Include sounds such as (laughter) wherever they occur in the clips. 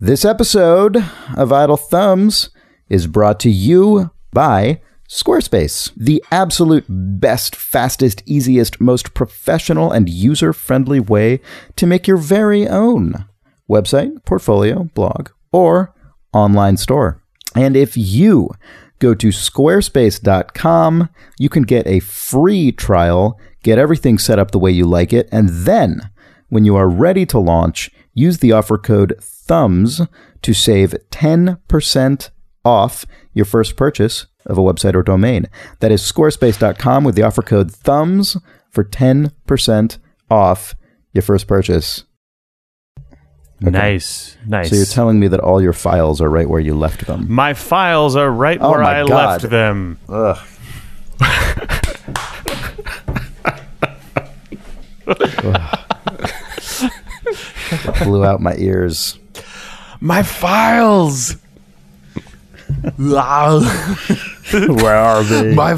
This episode of Idle Thumbs is brought to you by Squarespace, the absolute best, fastest, easiest, most professional, and user friendly way to make your very own website, portfolio, blog, or online store. And if you go to squarespace.com, you can get a free trial, get everything set up the way you like it, and then when you are ready to launch, use the offer code THUMBS to save 10% off your first purchase of a website or domain. That is squarespace.com with the offer code THUMBS for 10% off your first purchase. Nice, nice. So you're telling me that all your files are right where you left them. my files are right Oh where I God. left them. Ugh. (laughs) Blew out my ears. My files. Where are they? My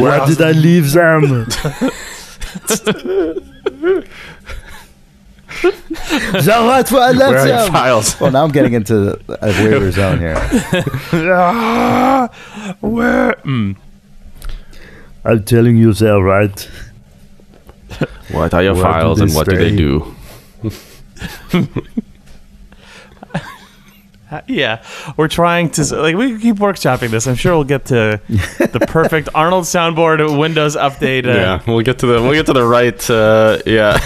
Where did I leave them? (laughs) Is that right where I left Where are your them? files? Well, now I'm getting into a weirder zone here. (laughs) Ah, where? Mm. I'm telling you they're right. (laughs) What are your files and what do they do? (laughs) Uh, Yeah, we're trying to like we keep workshopping this. I'm sure we'll get to the (laughs) perfect Arnold soundboard Windows update. Uh, yeah, we'll get to the we'll get to the right. Uh, yeah,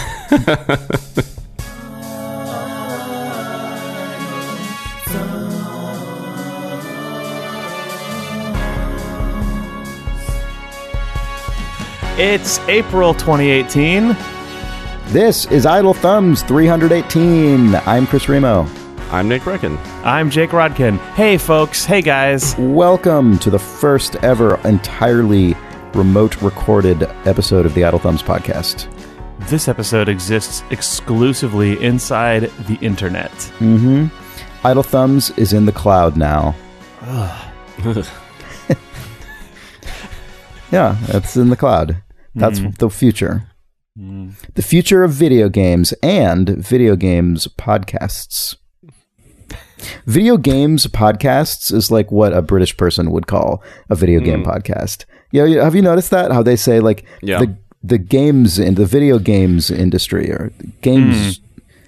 It's April 2018. This is Idle Thumbs 318. I'm Chris Remo. I'm Nick Breckon. I'm Jake Rodkin. Hey, folks. Hey, guys. Welcome to the first ever entirely remote recorded episode of the Idle Thumbs podcast. This episode exists exclusively inside the internet. Mm-hmm. Idle Thumbs is in the cloud now. (laughs) (laughs) yeah, that's in the cloud. That's mm-hmm. the future. Mm-hmm. The future of video games and video games podcasts. Video games podcasts is like what a British person would call a video game mm. podcast. Yeah, you have you noticed that? How they say like Yeah. the the games in the video games industry or games mm.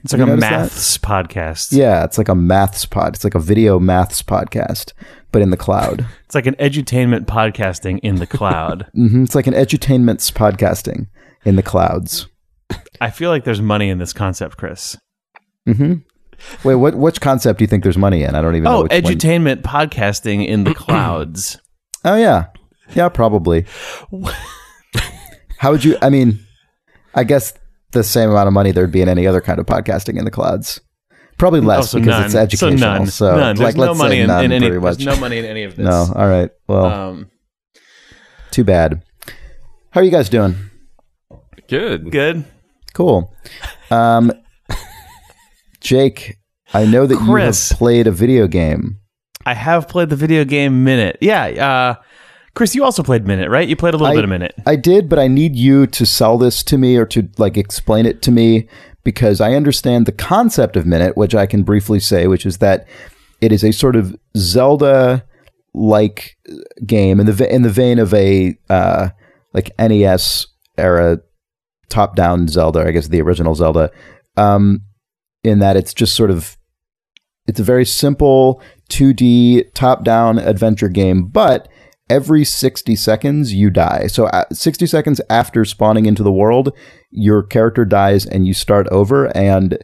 It's like a noticed that? maths podcast. yeah, it's like a maths pod. It's like a video maths podcast, but in the cloud. (laughs) It's like an edutainment podcasting in the cloud. (laughs) hmm It's like an edutainment's podcasting in the clouds. I feel like there's money in this concept, Chris. hmm Wait, what? Which concept do you think there's money in? I don't even know. Oh, one. edutainment podcasting in the (clears throat) clouds. Oh yeah, yeah, probably. (laughs) How would you? I mean, I guess the same amount of money there'd be in any other kind of podcasting in the clouds. Probably less Also because none. it's educational. So none. So, none. There's like, no let's money say in, none, in any. pretty much. no money in any of this. No, all right. Well, Um, too bad. How are you guys doing? Good. good. Cool. Um, Jake, I know that Chris. you have played a video game. I have played the video game Minit. Yeah. Uh, Chris, you also played Minit, right? You played a little I- bit of Minit. I did, but I need you to sell this to me or to like explain it to me because I understand the concept of Minit, which I can briefly say, which is that it is a sort of Zelda like game in the in the vein of a uh, like NES era top down Zelda, I guess the original Zelda. Um, in that it's just sort of it's a very simple 2D top down adventure game, but every 60 seconds you die. So uh, 60 seconds after spawning into the world, your character dies and you start over and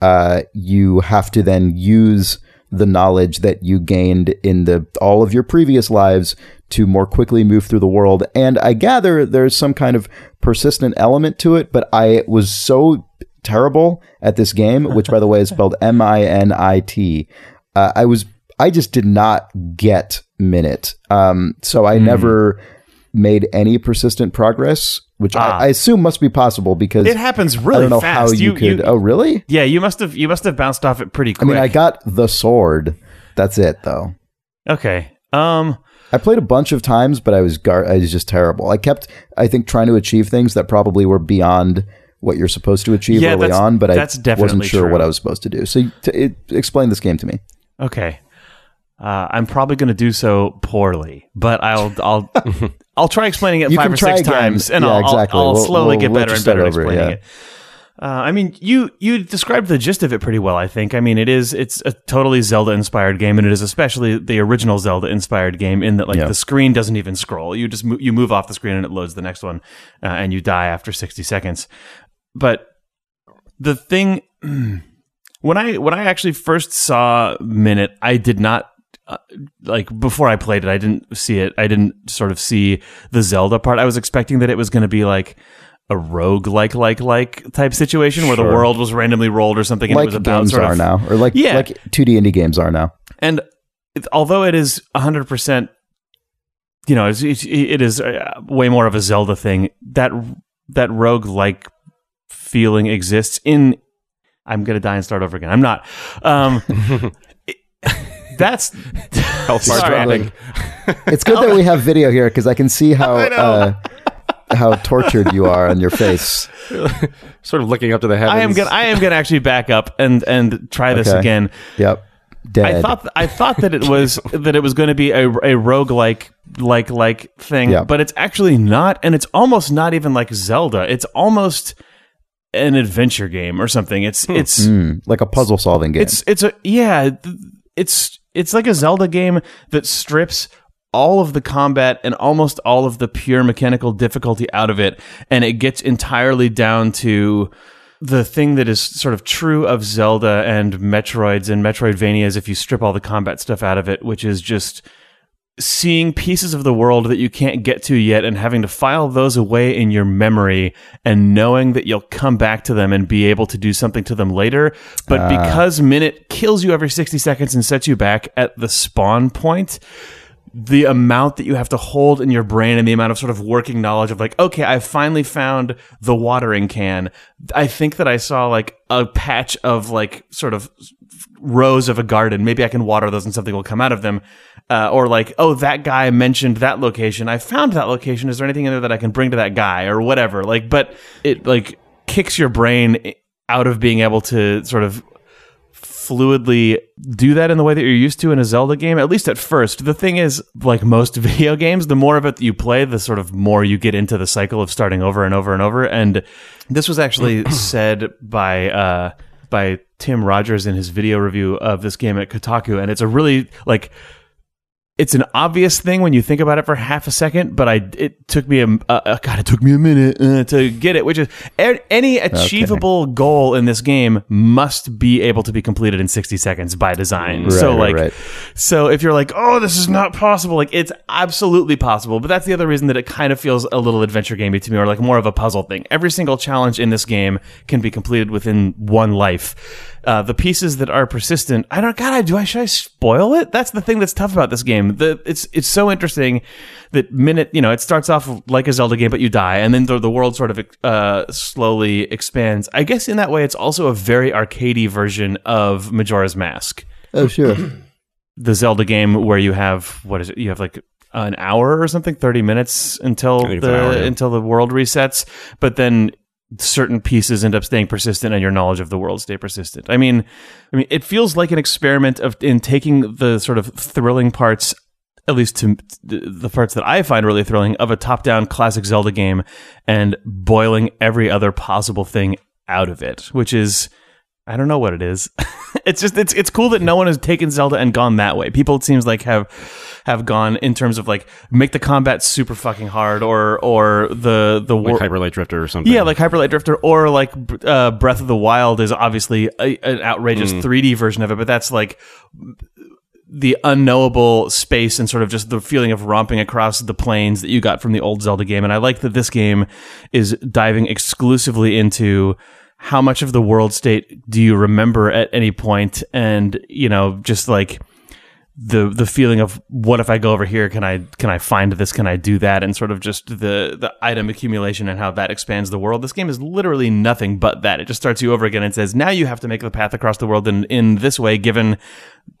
uh, you have to then use the knowledge that you gained in the all of your previous lives to more quickly move through the world. And I gather there's some kind of persistent element to it, but I was so terrible at this game, which by the way is spelled M I N I T. Uh, I was I just did not get Minit. Um, so I never made any persistent progress, which Ah. I, I assume must be possible because It happens I really don't know fast. how you, could. oh, really? yeah, you must have you must have bounced off it pretty I mean, I got the sword. That's it, though. okay. Um, I played a bunch of times, but I was gar- I was just terrible. I kept, I think, trying to achieve things that probably were beyond what you're supposed to achieve Yeah, early on, but I wasn't sure true. what I was supposed to do. So, t- it, explain this game to me. Okay. Uh, I'm probably going to do so poorly, but I'll I'll (laughs) I'll try explaining it You five or six again. times, and Yeah, I'll, exactly. I'll, I'll We'll- slowly we'll get let better and better at explaining yeah. it. Uh, I mean, you you described the gist of it pretty well. I think. I mean, it is it's a totally Zelda inspired game, and it is especially the original Zelda inspired game in that like Yeah. the screen doesn't even scroll. You just mo- you move off the screen and it loads the next one, uh, and you die after sixty seconds. But the thing (clears throat) when I when I actually first saw Minit, I did not uh, like before I played it. I didn't see it. I didn't sort of see the Zelda part. I was expecting that it was going to be like a rogue like like like type situation where the world was randomly rolled or something, and it like was about games sort are of now, or like Yeah. like 2D indie games are now. and it, although it is 100% you know it's, it's, it is uh, way more of a zelda thing that that rogue like feeling exists in i'm gonna die and start over again i'm not um it- (laughs) (laughs) that's (laughs) Health bar Sorry. dropping. It's good that we have video here because I can see how uh, how tortured you are on your face. (laughs) Sort of looking up to the heavens. i am gonna i am gonna actually back up and and try this Okay. again Yep, dead. I thought I thought that it was (laughs) that it was going to be a a rogue like like like thing, Yeah. but it's actually not, and it's almost not even like Zelda. It's almost an adventure game or something. It's it's Mm, like a puzzle solving game. it's it's a yeah. It's it's like a Zelda game that strips all of the combat and almost all of the pure mechanical difficulty out of it, and it gets entirely down to the thing that is sort of true of Zelda and Metroids and Metroidvanias if you strip all the combat stuff out of it, which is just seeing pieces of the world that you can't get to yet and having to file those away in your memory and knowing that you'll come back to them and be able to do something to them later. But ah. because Minit kills you every 60 seconds and sets you back at the spawn point, the amount that you have to hold in your brain and the amount of sort of working knowledge of like, okay, I finally found the watering can. I think that I saw like a patch of like sort of rows of a garden. Maybe I can water those and something will come out of them. Uh, or like, oh, that guy mentioned that location. I found that location. Is there anything in there that I can bring to that guy or whatever? Like, but it like kicks your brain out of being able to sort of fluidly do that in the way that you're used to in a Zelda game, at least at first. The thing is, like most (laughs) video games, the more of it you play, the sort of more you get into the cycle of starting over and over and over. And this was actually (clears throat) said by uh, by Tim Rogers in his video review of this game at Kotaku, and it's a really like it's an obvious thing when you think about it for half a second, but I it took me a uh, uh, God, it took me a minute uh, to get it. Which is any achievable goal in this game must be able to be completed in sixty seconds by design. Right, so right, like, right. so if you're like, oh, this is not possible, like it's absolutely possible. But that's the other reason that it kind of feels a little adventure gamey to me, or like more of a puzzle thing. Every single challenge in this game can be completed within one life. Uh, the pieces that are persistent, I don't. God, I do. I should I spoil it? That's the thing that's tough about this game. The it's it's so interesting that Minit you know it starts off like a Zelda game, but you die, and then the, the world sort of uh, slowly expands. I guess in that way, it's also a very arcadey version of Majora's Mask oh, sure. (clears throat) the Zelda game where you have what is it? You have like an hour or something, thirty minutes until the hour, yeah. until the world resets. But then certain pieces end up staying persistent, and your knowledge of the world stay persistent. I mean, I mean, it feels like an experiment of in taking the sort of thrilling parts. At least to the parts that I find really thrilling of a top-down classic Zelda game, and boiling every other possible thing out of it, which is I don't know what it is. (laughs) it's just it's it's cool that no one has taken Zelda and gone that way. People it seems like have have gone in terms of like make the combat super fucking hard or or the the like war- Hyper Light Drifter or something. yeah, like Hyperlight Drifter or like uh, Breath of the Wild is obviously a, an outrageous 3D version of it, but that's like the unknowable space and sort of just the feeling of romping across the plains that you got from the old Zelda game. And I like that this game is diving exclusively into how much of the world state do you remember at any point and you know just like the the feeling of what if I go over here? Can I can I find this? Can I do that? And sort of just the the item accumulation and how that expands the world. This game is literally nothing but that. It just starts you over again and says now you have to make the path across the world in in this way, given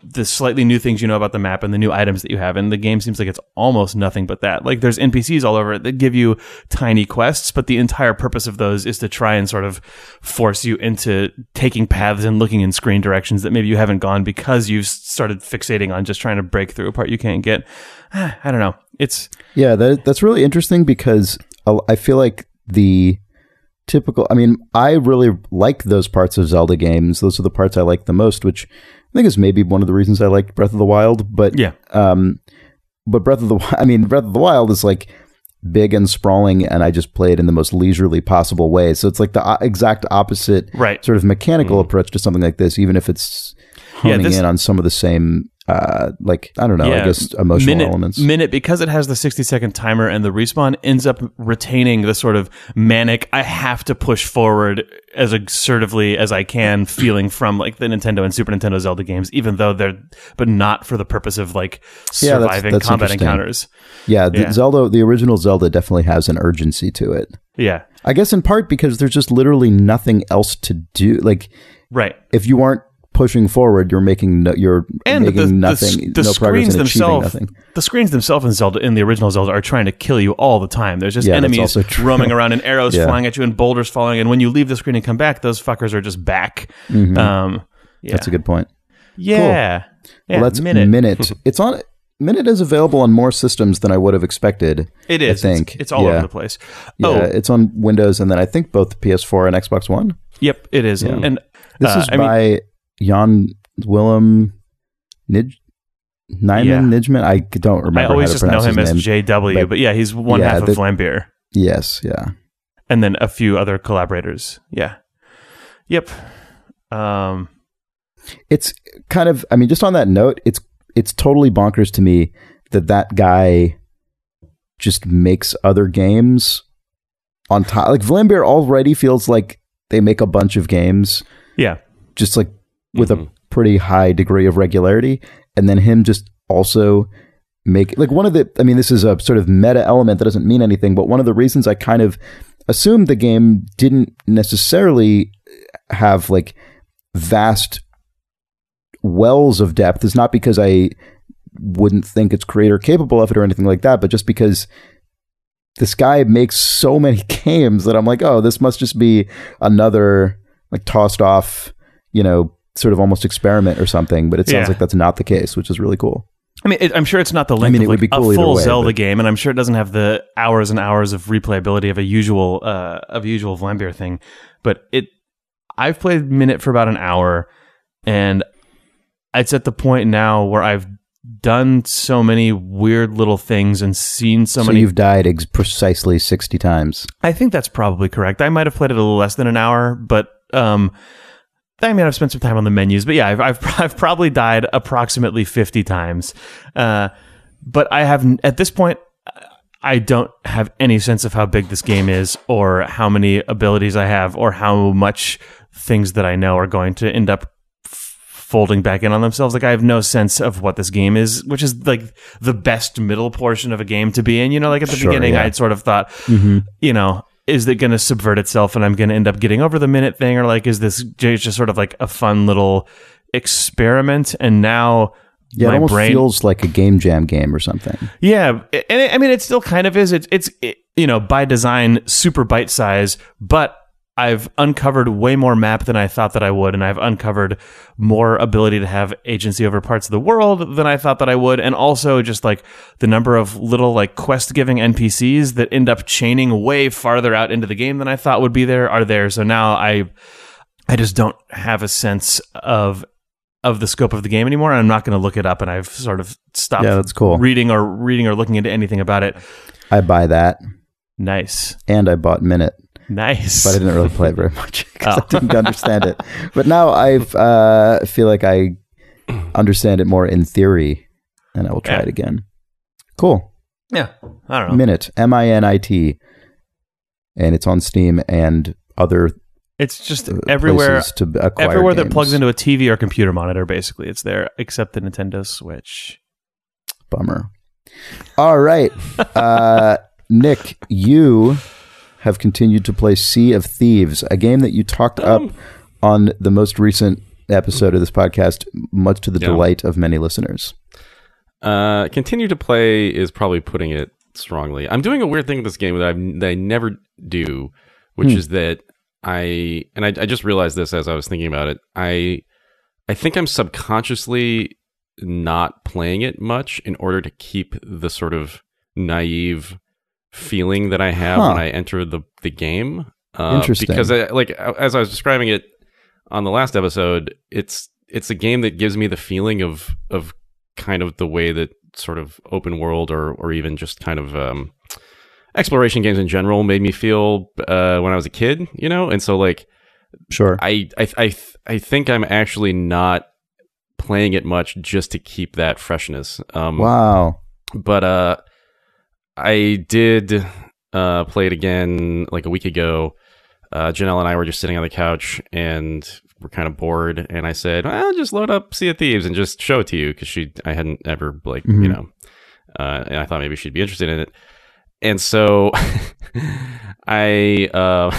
the slightly new things you know about the map and the new items that you have. And the game seems like it's almost nothing but that. Like there's NPCs all over it that give you tiny quests, but the entire purpose of those is to try and sort of force you into taking paths and looking in screen directions that maybe you haven't gone because you've started fixating on just trying to break through a part you can't get. (sighs) I don't know. It's Yeah, that, that's really interesting because I I feel like the typical. I mean, I really like those parts of Zelda games. Those are the parts I like the most, which I think it's maybe one of the reasons I like Breath of the Wild. But yeah, um, but Breath of the I mean, Breath of the Wild is like big and sprawling, and I just play it in the most leisurely possible way. So it's like the exact opposite right. sort of mechanical approach to something like this, even if it's Yeah, this- in on some of the same, uh, like I don't know, I Yeah, guess emotional minute, elements. Minit because it has the 60 second timer and the respawn ends up retaining the sort of manic I have to push forward as assertively as I can feeling from like the Nintendo and Super Nintendo Zelda games even though they're but not for the purpose of like Yeah, that's- surviving that's combat encounters. yeah, the yeah. Zelda, the original Zelda, definitely has an urgency to it. Yeah. I guess in part because there's just literally nothing else to do. Like Right. if you aren't pushing forward, you're making no, you're And making the, the, nothing, the no progress screens themselves, nothing. the screens themselves in Zelda, in the original Zelda, are trying to kill you all the time. There's just Yeah, enemies roaming around and arrows (laughs) Yeah. flying at you and boulders falling. And when you leave the screen and come back, those fuckers are just back. Um, yeah. Mm-hmm. That's a good point. Yeah. Yeah. well, that's Minit. Minit. (laughs) it's on. Minit is available on more systems than I would have expected. It is. I think It's, all Yeah. over the place. Yeah, Oh, it's on Windows and then I think both PS4 and Xbox One. yep, it is. And This uh, is I mean, by Jan Willem Nij Nyman Yeah. Nijman. I don't remember. I always just know him as. JW, but, But- yeah, he's one Yeah, half of Vlambeer, Yes, yeah. and then a few other collaborators. Yeah. Yep. Um. it's kind of i mean just on that note it's it's totally bonkers to me that that guy just makes other games on top like Vlambeer already feels like they make a bunch of games Yeah. just like with a mm-hmm. pretty high degree of regularity and then him just also make like one of the i mean this is a sort of meta element that doesn't mean anything but one of the reasons i kind of assumed the game didn't necessarily have like vast wells of depth is not because i wouldn't think its creator capable of it or anything like that but just because this guy makes so many (laughs) games that i'm like oh this must just be another like tossed off you know sort of almost experiment or something but it sounds Yeah. like that's not the case which is really cool I mean, it, I'm sure it's not the length I mean, of it would like, be cool a full way, Zelda but- game, and I'm sure it doesn't have the hours and hours of replayability of a usual uh, of a usual Vlambeer thing. But it, I've played Minit for about an hour, and it's at the point now where I've done so many weird little things and seen so, so many. you've died ex- precisely 60 times I think that's probably correct. I might have played it a little less than an hour, but um, I mean, I've spent some time on the menus. But yeah, I've I've, (laughs) I've probably died approximately fifty times. Uh, but I have at this point. I don't have any sense of how big this game is, or how many abilities I have, or how much things that I know are going to end up f- folding back in on themselves. Like I have no sense of what this game is, which is like the best middle portion of a game to be in. You know, like at the Sure, beginning, yeah. I'd sort of thought, you know, is it going to subvert itself and I'm going to end up getting over the minute thing, or like is this just sort of like a fun little experiment? And now yeah my it almost brain, feels like a game jam game or something yeah, and it, I mean, it still kind of is. It's it's it, you know by design super bite size, but I've uncovered way more map than I thought that I would, and I've uncovered more ability to have agency over parts of the world than I thought that I would, and also just like the number of little like quest giving NPCs that end up chaining way farther out into the game than I thought would be there are there. So now I I just don't have a sense of of the scope of the game anymore. And I'm not going to look it up, and I've sort of stopped Yeah, that's cool. reading or reading or looking into anything about it. i buy that Nice, and i bought Minit nice. but I didn't really play it very much (laughs) because Oh. I didn't understand it. But now I uh, feel like I understand it more in theory, and I will try Yeah. it again. Cool. yeah, I don't know. Minit M I N I T, and it's on Steam and other It's just uh, everywhere. places to acquire. Everywhere that plugs into a TV or computer monitor, basically, it's there, except the Nintendo Switch. Bummer. All right, (laughs) uh, Nick, you have continued to play Sea of Thieves, a game that you talked up on the most recent episode of this podcast, much to the Yeah. delight of many listeners. Uh, continue to play is probably putting it strongly. I'm doing a weird thing with this game that I that I never do, which Hmm. is that I and I, I just realized this as I was thinking about it. I I think I'm subconsciously not playing it much in order to keep the sort of naive feeling that I have Huh. when I enter the the game. Uh, Interesting. Because I, like as I was describing it on the last episode, it's it's a game that gives me the feeling of of kind of the way that sort of open world or or even just kind of um, exploration games in general made me feel uh, when I was a kid, you know. And so like Sure. I I I th- I think I'm actually not playing it much just to keep that freshness. Um, wow. but uh I did uh play it again like a week ago. Uh Janelle and I were just sitting on the couch and we're kind of bored and I said, "I'll "Well, just load up Sea of Thieves and just show it to you cuz she I hadn't ever like, you Mhm. know, uh and I thought maybe she'd be interested in it." And so (laughs) I uh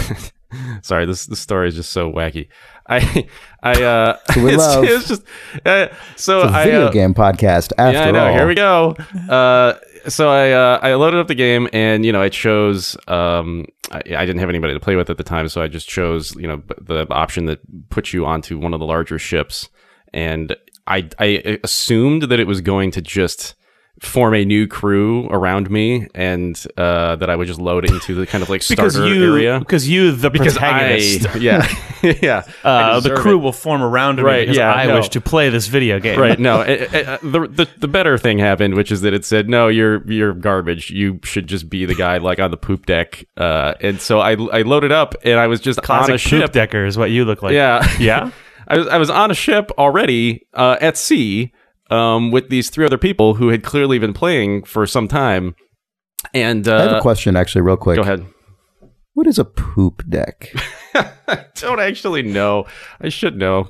(laughs) sorry, this this story is just so wacky. I I uh (laughs) it's, it's just uh, so It's a I video uh, game podcast. After yeah, I know. all, Here we go. Uh, so I uh, I loaded up the game, and you know I chose. Um, I, I didn't have anybody to play with at the time, so I just chose you know the option that puts you onto one of the larger ships, and I I assumed that it was going to just form a new crew around me, and uh, that I would just load into the kind of like starter because you, area. because you, the Because protagonist, I, (laughs) yeah, (laughs) yeah, I uh, the crew it. will form around me Right, because yeah, I no. wish to play this video game. right no (laughs) it, it, uh, the, the the better thing happened which is that it said no you're you're garbage you should just be the guy like on the poop deck uh and so i i loaded up and i was just Classic on a ship poop decker is what you look like. yeah Yeah. i was i was on a ship already uh at sea um with these three other people who had clearly been playing for some time and I have a uh question, actually, real quick. go ahead What is a poop deck? (laughs) I don't actually know. I should know,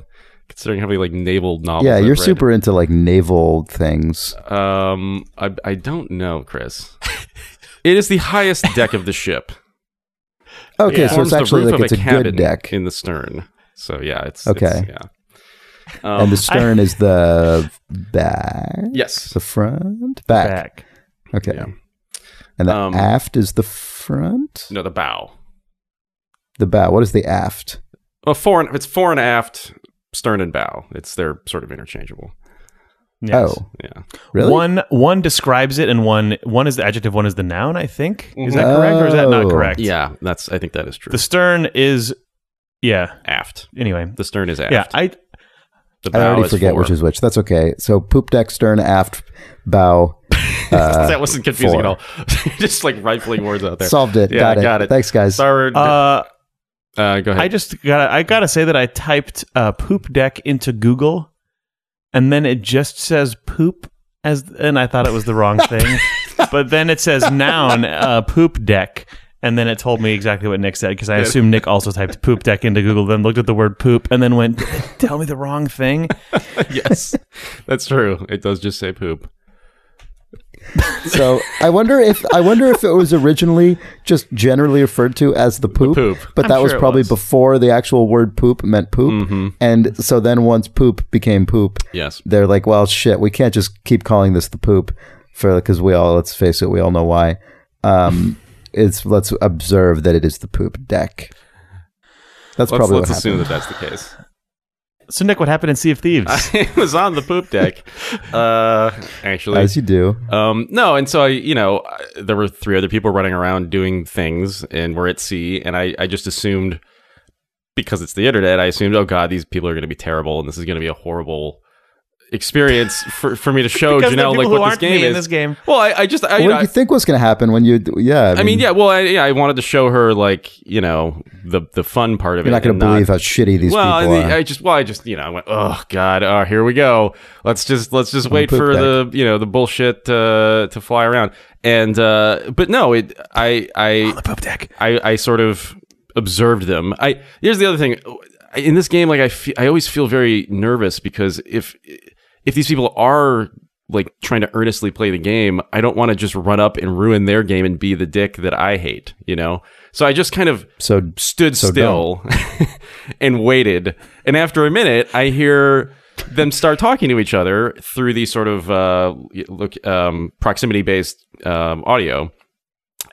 considering how many like naval novels. yeah, I've you're read. super into like naval things. Um, I I don't know, Chris. it is the highest deck of the ship. (laughs) Okay, It so it's actually like it's a cabin good deck, in the stern. So yeah, it's Okay. it's- yeah. Um, and the stern is the back, yes, the front, back. Back. Okay, Yeah. and the Um, aft is the front, no, the bow. the bow. What is the aft? Well, fore and, it's fore and aft, stern and bow. It's they're sort of interchangeable. Yes. Oh, Yeah. really? One one describes it, and one one is the adjective, one is the noun. I think is that correct or is that not Oh. correct? Yeah, that's. I think that is true. The stern is, yeah. aft. Anyway, The stern is aft. yeah. I the I bow already is forget fore. which is which. That's okay. So poop deck, stern, aft, bow. (laughs) Uh, that wasn't confusing fore. at all. (laughs) Just like rifling words out there. Solved it. Yeah, got, it. got it. Thanks, guys. Sorry. uh, uh, go ahead. I just gotta I gotta say that I typed uh, poop deck into Google, and then it just says poop as, and I thought it was the wrong thing, (laughs) but then it says noun uh, poop deck. And then it told me exactly what Nick said because I assumed Nick also typed poop deck into Google, then looked at the word poop, and then went, "Tell me the wrong thing." (laughs) yes, that's true. It does just say poop. So I wonder if I wonder if it was originally just generally referred to as the poop, poop. but I'm that was sure it probably was. before the actual word poop meant poop, Mm-hmm. and so then once poop became poop, Yes. they're like, well, shit, we can't just keep calling this the poop for because we all let's face it, we all know why. Um, it's let's observe that it is the poop deck. That's Let's, probably let's what assume happened. that that's the case. So Nick, what happened in Sea of Thieves? (laughs) I was on the poop deck, (laughs) uh, actually. As you do. Um, no, and so I, you know, I- there were three other people running around doing things, and we're at sea, and I, I just assumed because it's the internet, I assumed, oh god, these people are going to be terrible, and this is going to be a horrible experience for, for me to show because the Janelle like who what this game me in is. this game. Well, I, I just, I, what you know, did you think was going to happen when you? Yeah, I mean, yeah, well, I, yeah, I wanted to show her like you know the the fun part of it. You're not going to believe how shitty these well, people and the- are. I just well, I just you know, I went, oh god, oh here we go. Let's just let's just wait for deck. the you know the bullshit uh, to fly around. And uh, but no, it I I The poop deck. I, I sort of observed them. I here's the other thing in this game. Like I, fe- I always feel very nervous because if if these people are like trying to earnestly play the game, I don't want to just run up and ruin their game and be the dick that I hate, you know? So I just kind of So stood So still (laughs) and waited. And after a minute, I hear them start talking to each other through these sort of uh, look um, proximity based um, audio.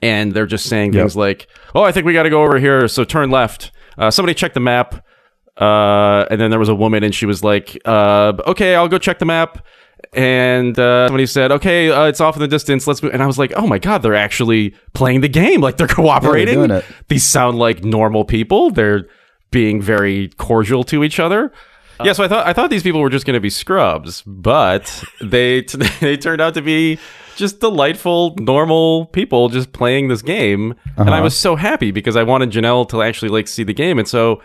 And they're just saying things like, "Oh, I think we got to go over here. So turn left. Uh, somebody check the map." Uh, and then there was a woman, and she was like, uh, "Okay, I'll go check the map." And uh, somebody said, "Okay, uh, it's off in the distance. Let's move." And I was like, "Oh my god, they're actually playing the game. Like they're (laughs) cooperating. doing it. These sound like normal people. They're being very cordial to each other." yeah, so I thought I thought these people were just going to be scrubs, but they (laughs) they turned out to be just delightful, normal people just playing this game, and I was so happy because I wanted Janelle to actually like see the game, and so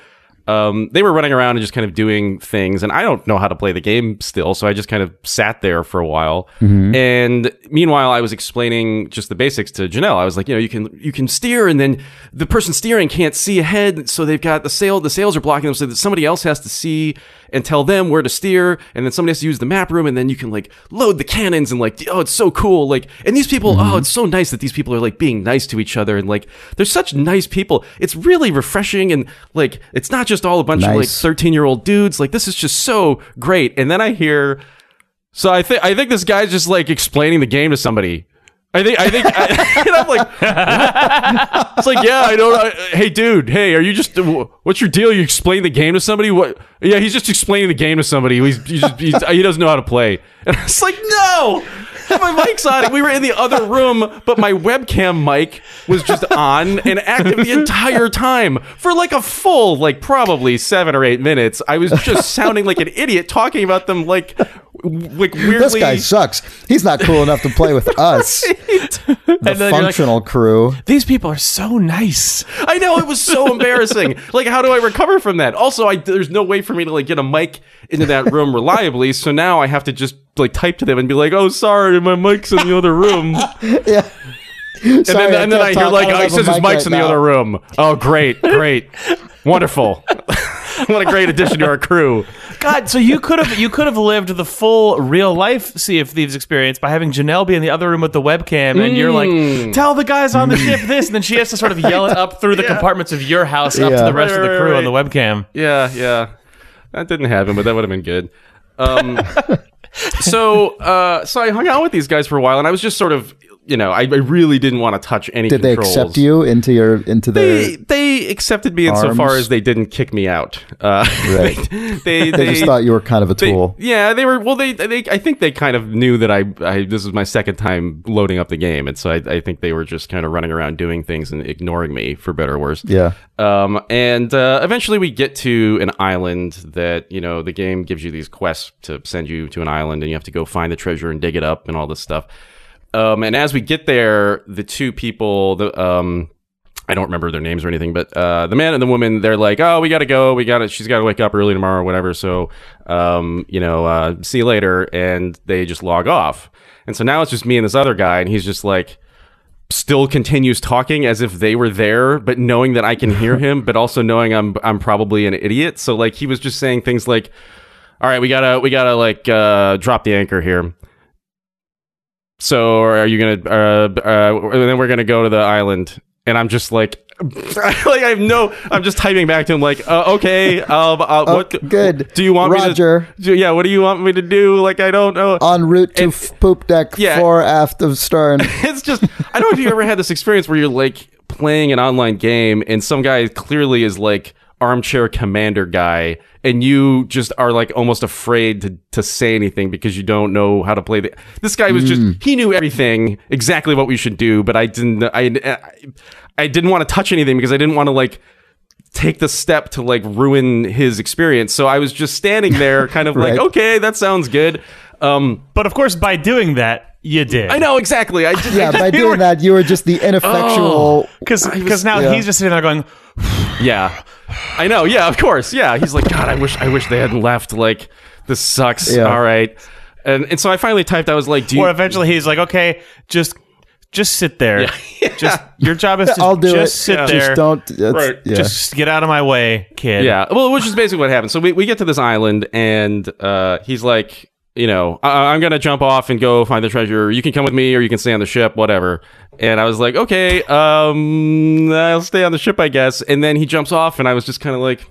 um, they were running around and just kind of doing things, and I don't know how to play the game still, so I just kind of sat there for a while. And meanwhile, I was explaining just the basics to Janelle. I was like, you know, you can you can steer, and then the person steering can't see ahead, so they've got the sail. The sails are blocking them, so that somebody else has to see and tell them where to steer, and then somebody has to use the map room, and then you can like load the cannons and like, oh, it's so cool. Like, and these people, oh, mm-hmm. it's so nice that these people are like being nice to each other, and like, they're such nice people. It's really refreshing, and like, it's not just all a bunch of like 13 year old dudes. Like, this is just so great. And then I hear, so I think I think this guy's just like explaining the game to somebody. I think I think I, (laughs) and I'm like, (laughs) it's like yeah, I don't. I, hey, dude, hey, are you just? What's your deal? You explain the game to somebody? What? Yeah, he's just explaining the game to somebody. He's, he's, he's he doesn't know how to play. (laughs) And I was like, no. My mic's on. We were in the other room, but my webcam mic was just on and active the entire time for like a full, like probably seven or eight minutes. I was just sounding like an idiot talking about them like, like weirdly. (laughs) this guy sucks. He's not cool enough to play with (laughs) us, (laughs) the you're like- functional crew. These people are so nice. I know it was so embarrassing. Like, how do I recover from that? Also, I there's no way for me to like get a mic into that room reliably. So now I have to just like type to them and be like, "Oh, sorry, my mic's in the other room." yeah. And Yeah. then, Sorry, and then I hear talk. like, don't "Oh, he says his mic's right in the now." other room." Oh, great, great, wonderful. (laughs) what a great addition to our crew. God, so you could have you could have lived the full real life Sea of Thieves experience by having Janelle be in the other room with the webcam, and you're Mm. like, tell the guys on the ship this, and then she has to sort of yell it up through the (laughs) compartments of your house up to the rest of the Right, right, crew right. on the webcam. Yeah, yeah. That didn't happen, but that would have been good. Um, (laughs) so, uh, so I hung out with these guys for a while, and I was just sort of, you know, I, I really didn't want to touch any. Did they accept you into your into their? they accepted me insofar arms? as they didn't kick me out. Uh, (laughs) Right. they, they, They just thought you were kind of a they- tool. yeah, they were. Well, they, they. I think they kind of knew that I, I. This was my second time loading up the game, and so I, I think they were just kind of running around doing things and ignoring me, for better or worse. Yeah. Um, and uh, eventually we get to an island that, you know, the game gives you these quests to send you to an island and you have to go find the treasure and dig it up and all this stuff. Um, and as we get there, the two people, the, um, I don't remember their names or anything, but uh, the man and the woman, they're like, "Oh, we gotta go. We gotta. She's gotta wake up early tomorrow, or whatever." So, um, you know, uh, see you later. And they just log off. And so now it's just me and this other guy, and he's just like, still continues talking as if they were there, but knowing that I can hear (laughs) him, but also knowing I'm I'm probably an idiot. So like he was just saying things like, "All right, we gotta we gotta like uh, drop the anchor here." So are you gonna? Uh, uh, and then we're gonna go to the island, and I'm just like. (laughs) like I have no, I'm just typing back to him like, uh, okay, um, uh, what? Oh, good. Do you want Roger. me to? do- Yeah, what do you want me to do? Like I don't know. En route to And- f- poop deck Yeah. fore aft of stern. (laughs) it's just I don't know if you ever had this experience where you're like playing an online game and some guy clearly is like armchair commander guy and you just are like almost afraid to, to say anything because you don't know how to play the this guy was just he knew everything exactly what we should do but i didn't i i didn't want to touch anything because i didn't want to like take the step to like ruin his experience. So i was just standing there kind of like (laughs) okay that sounds good. Um But of course, by doing that, you did. i know exactly i just, Yeah, I (laughs) just by didn't doing that, you were just the ineffectual. because because now yeah. he's just sitting there going, Yeah, (sighs) I know. Yeah, of course. Yeah, he's like, God, I wish, I wish they hadn't left. Like, this sucks. Yeah. All right, and and so I finally typed. I was like, Do you? or eventually he's like, okay, just just sit there. (laughs) Just your job is (laughs) to I'll do just it. sit there. Just don't. Right. Yeah. Just get out of my way, kid. yeah. Well, which is basically what happened. So we, we get to this island, and uh, he's like, you know, I- I'm gonna jump off and go find the treasure. You can come with me, or you can stay on the ship, whatever." And I was like, "Okay, um, I'll stay on the ship, I guess." And then he jumps off, and I was just kind of like.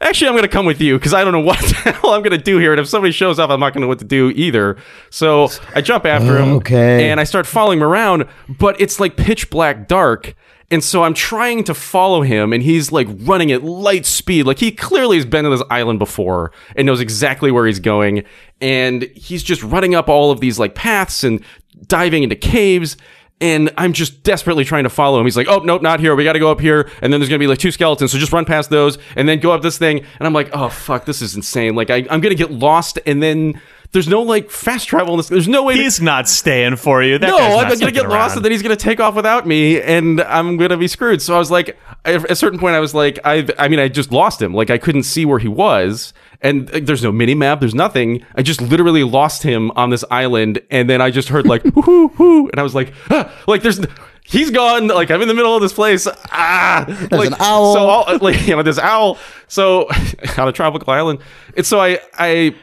Actually, I'm going to come with you because I don't know (laughs) what the hell I'm going to do here. And if somebody shows up, I'm not going to know what to do either. So I jump after him. Okay. And I start following him around, but it's like pitch black dark. And so I'm trying to follow him, and he's like running at light speed. Like he clearly has been to this island before and knows exactly where he's going. And he's just running up all of these like paths and diving into caves. And I'm just desperately trying to follow him. He's like, oh, nope, not here. We got to go up here. And then there's going to be like two skeletons. So just run past those and then go up this thing. And I'm like, oh, fuck, this is insane. Like, I, I'm going to get lost. And then there's no like fast travel in this. There's no way to He's not staying for you. That no, I'm gonna sticking get lost, and then he's gonna take off without me, and I'm gonna be screwed. So I was like, at a certain point, I was like, I, I mean, I just lost him. Like I couldn't see where he was, and uh, there's no mini map, there's nothing. I just literally lost him on this island, and then I just heard like, whoo, whoo, whoo, and I was like, ah, like there's. He's gone. Like I'm in the middle of this place. Ah, there's an owl. So all, like you know, this owl. So (laughs) on a tropical island. It's so I I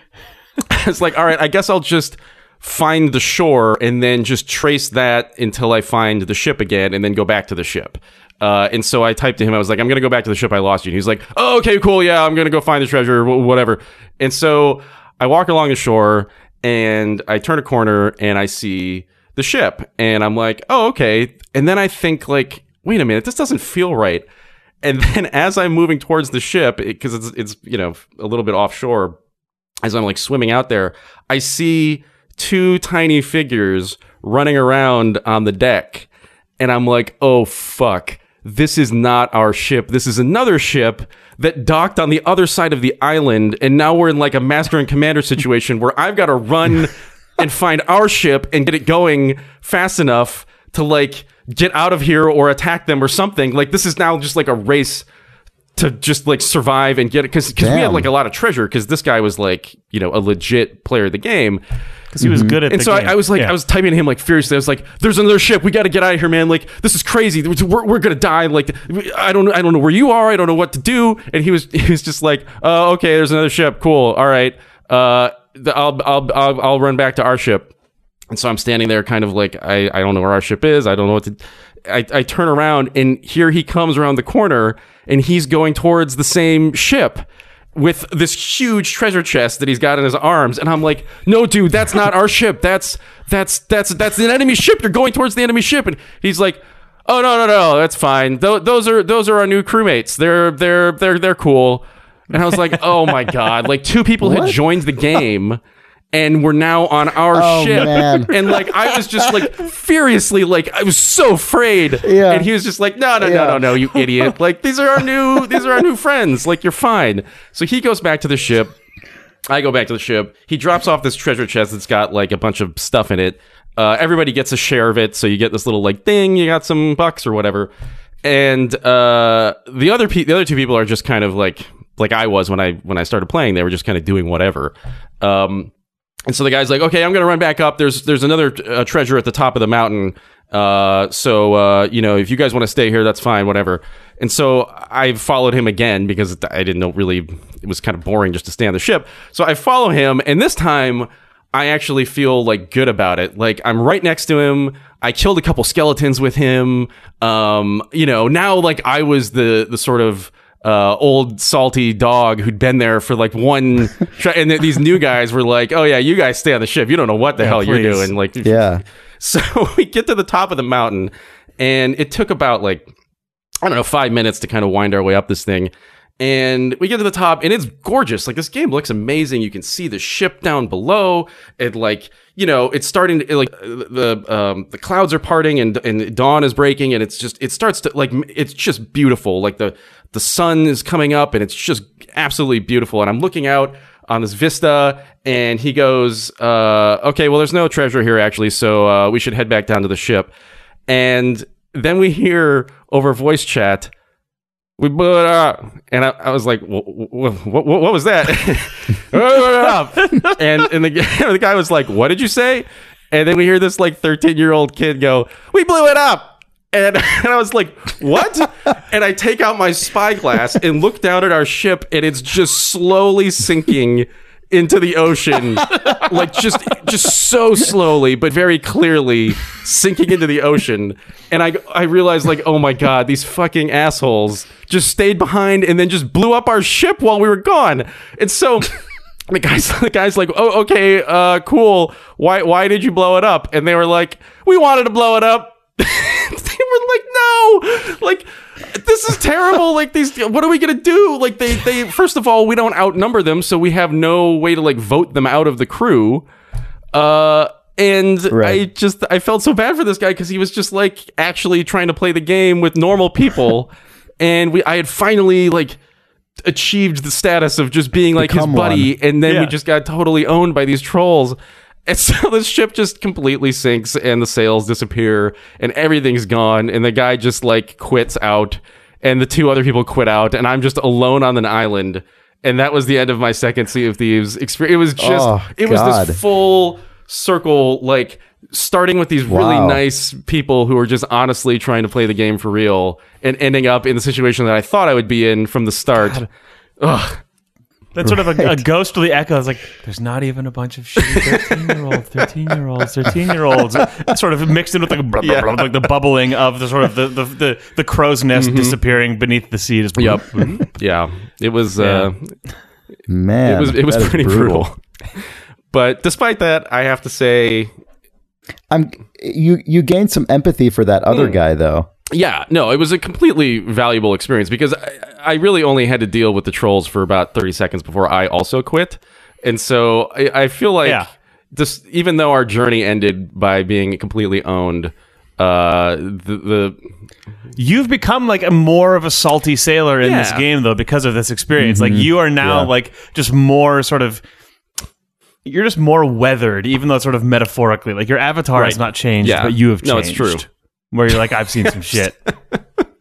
(laughs) it's like, all right, I guess I'll just find the shore and then just trace that until I find the ship again and then go back to the ship. Uh, and so I typed to him, I was like, I'm going to go back to the ship I lost you. And he's like, oh, okay, cool. Yeah, I'm going to go find the treasure, wh- whatever. And so I walk along the shore and I turn a corner and I see the ship. And I'm like, oh, okay. And then I think, like, wait a minute, this doesn't feel right. And (laughs) then as I'm moving towards the ship, because it's, it's, you know, a little bit offshore, as I'm like swimming out there, I see two tiny figures running around on the deck. And I'm like, oh, fuck. This is not our ship. This is another ship that docked on the other side of the island. And now we're in like a master and commander situation where I've got to run (laughs) and find our ship and get it going fast enough to like get out of here or attack them or something. Like, this is now just like a race to just like survive and get it because we had like a lot of treasure because this guy was like you know a legit player of the game. Because he was good at and the so I, game. I was like Yeah. I was typing to him like furiously. I was like there's another ship. We got to get out of here man. Like this is crazy. We're, we're gonna die. Like I don't know I don't know where you are. I don't know what to do. And he was (laughs) he was just like oh okay. There's another ship. Cool. All right. Uh the- I'll I'll I'll, I'll run back to our ship and so I'm standing there kind of like, I, I don't know where our ship is. I don't know what to. I, I turn around and here he comes around the corner and he's going towards the same ship with this huge treasure chest that he's got in his arms. And I'm like, no, dude, that's not our ship. That's, that's, that's, that's an enemy ship. You're going towards the enemy ship. And he's like, oh, no, no, no, that's fine. Th- those are, those are our new crewmates. They're, they're, they're, they're cool. And I was like, oh my God. Like two people had joined the game and we're now on our Oh, ship. man. And like I was just like furiously like I was so afraid. Yeah. And he was just like, no, no, Yeah. no, no, no, you (laughs) idiot. Like these are our new these are our new friends. Like you're fine. So he goes back to the ship. I go back to the ship. He drops off this treasure chest that's got like a bunch of stuff in it. Uh, everybody gets a share of it, so you get this little like thing. You got some bucks or whatever. And uh, the other pe- the other two people are just kind of like like I was when I when I started playing. They were just kind of doing whatever. Um, and so the guy's like, okay, I'm going to run back up. There's there's another uh, treasure at the top of the mountain. Uh, so uh, you know, if you guys want to stay here, that's fine, whatever. And so I followed him again because I didn't know really. It was kind of boring just to stay on the ship. So I follow him, and this time I actually feel like good about it. Like I'm right next to him. I killed a couple skeletons with him. Um, you know, now like I was the the sort of uh, old salty dog who'd been there for like one, (laughs) try- and th- these new guys were like, "Oh yeah, you guys stay on the ship. You don't know what the hell you're doing." Like, Yeah. (laughs) So we get to the top of the mountain, and it took about like I don't know five minutes to kind of wind our way up this thing. And we get to the top, and it's gorgeous. Like this game looks amazing. You can see the ship down below. It like you know it's starting to like the um, the clouds are parting, and and dawn is breaking, and it's just it starts to like it's just beautiful. Like the the sun is coming up, and it's just absolutely beautiful. And I'm looking out on this vista and he goes uh, okay well there's no treasure here actually so uh, we should head back down to the ship. And then we hear over voice chat we blew it up. And i, I was like what, what, what was that? (laughs) And and the, (laughs) the guy was like what did you say? And then we hear this like 13 year old kid go we blew it up and, (laughs) and I was like, what? (laughs) and I take out my spyglass and look down at our ship, and it's just slowly sinking into the ocean, (laughs) like just just so slowly but very clearly sinking into the ocean. And I I realized like, oh my god, these fucking assholes just stayed behind and then just blew up our ship while we were gone. And so the guys the guys like oh okay uh cool why why did you blow it up and they were like we wanted to blow it up they were like no (laughs) like this is terrible. Like these what are we gonna do? Like they they first of all we don't outnumber them so we have no way to like vote them out of the crew. Uh and I just I felt so bad for this guy because he was just like actually trying to play the game with normal people, (laughs) and we I had finally like achieved the status of just being like Become his buddy, one. and then we just got totally owned by these trolls. (laughs) And so the ship just completely sinks, and the sails disappear, and everything's gone, and the guy just like quits out, and the two other people quit out, and I'm just alone on an island. And that was the end of my second Sea of Thieves experience. It was just, Oh, it was God. this full circle, like starting with these really Wow. nice people who are just honestly trying to play the game for real, and ending up in the situation that I thought I would be in from the start. Ugh. That's sort of a, a ghostly echo. It's like, there's not even a bunch of shitty 13 year olds, 13 year olds, 13 year olds, uh, sort of mixed in with like, blah, blah, blah, like the bubbling of the sort of the, the, the, the crow's nest mm-hmm. disappearing beneath the sea. Just Yep. yeah. It was uh Man, it was it was pretty brutal. but despite that, I have to say I'm you. You gained some empathy for that other hmm. guy, though. yeah, no, it was a completely valuable experience because I, I really only had to deal with the trolls for about 30 seconds before I also quit. And so I, I feel like Yeah. this even though our journey ended by being completely owned, uh the, the You've become like a more of a salty sailor in this game, though, because of this experience. Like you are now Yeah. like just more sort of. You're just more weathered, even though it's sort of metaphorically. Like your avatar has not changed, Yeah. but you have changed. No, it's true. Where you're like, I've seen (laughs) some shit.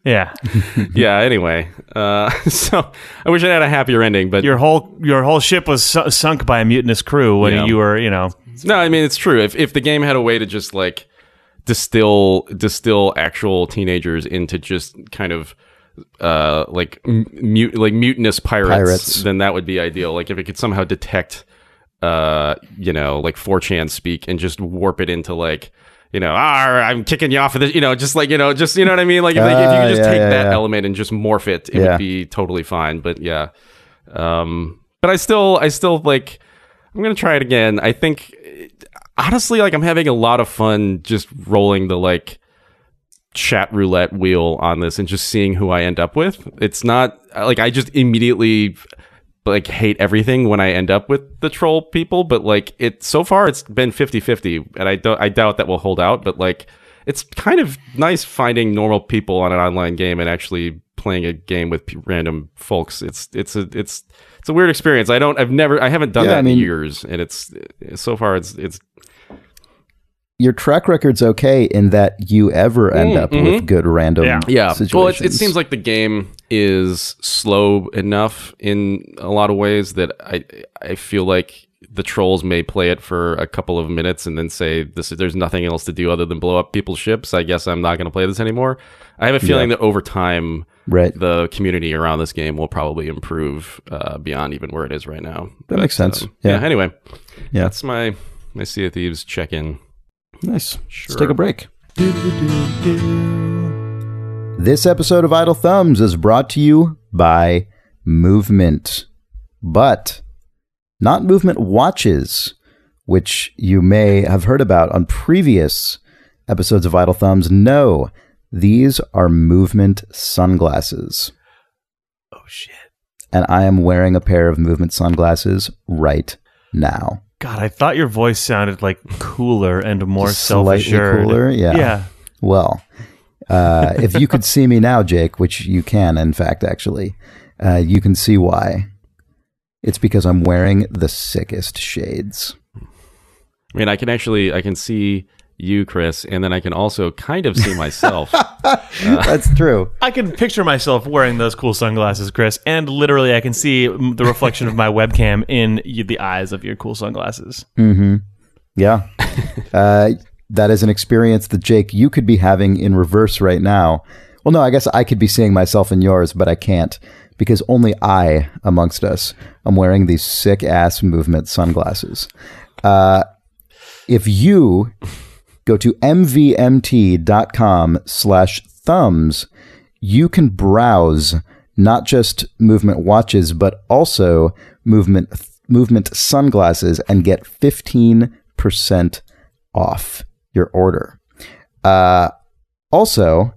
Yeah, (laughs) yeah, anyway. Uh (laughs) so I wish I had a happier ending, but your whole your whole ship was su- sunk by a mutinous crew when Yeah. you were, you know, No, I mean it's true. If if the game had a way to just like distill distill actual teenagers into just kind of uh like m- mute like mutinous pirates, Pirates. then that would be ideal. Like if it could somehow detect uh you know like 4chan speak and just warp it into like you know, ah, I'm kicking you off of this, you know, just like, you know, just, you know what I mean? Like, if, like, if you Ah, could just yeah, take yeah, that yeah. element and just morph it, it would be totally fine. But yeah. Um, but I still, I still like, I'm going to try it again. I think, honestly, like, I'm having a lot of fun just rolling the, like, chat roulette wheel on this and just seeing who I end up with. It's not, like, I just immediately, like, hate everything when I end up with the troll people, but, like, it, so far, it's been 50 50, and I, don't, I doubt that will hold out, but, like, it's kind of nice finding normal people on an online game and actually playing a game with p- random folks. It's it's a it's it's a weird experience. I don't I've never I haven't done Yeah, that I mean- in years, and it's so far it's it's Your track record's okay in that you ever end Mm, up with good random Yeah. yeah. situations. Well, it, it seems like the game is slow enough in a lot of ways that I I feel like the trolls may play it for a couple of minutes and then say this there's nothing else to do other than blow up people's ships. I guess I'm not going to play this anymore. I have a feeling that over time right. the community around this game will probably improve uh, beyond even where it is right now. That makes sense. um, Yeah. Anyway, Yeah. that's my my Sea of Thieves check in. Nice. Sure. Let's take a break. This episode of Idle Thumbs is brought to you by Movement, but not Movement watches, which you may have heard about on previous episodes of Idle Thumbs. No, these are Movement sunglasses. oh shit. And I am wearing a pair of Movement sunglasses right now. God, I thought your voice sounded like cooler and more Just self slightly assured. cooler? Yeah. Yeah. Well, uh, if you could see me now, Jake, which you can, in fact, actually, uh, you can see why. It's because I'm wearing the sickest shades. I mean, I can actually I can see you, Chris, and then I can also kind of see myself. (laughs) That's true. (laughs) I can picture myself wearing those cool sunglasses, Chris, and literally I can see the reflection of my webcam in the eyes of your cool sunglasses. Mm-hmm. Yeah. (laughs) uh, that is an experience that, Jake, you could be having in reverse right now. Well, no, I guess I could be seeing myself in yours, but I can't because only I, amongst us, am wearing these sick ass movement sunglasses. Uh, if you go to mvmt.com slash thumbs, you can browse not just movement watches, but also movement movement sunglasses and get 15% off your order. Uh, also,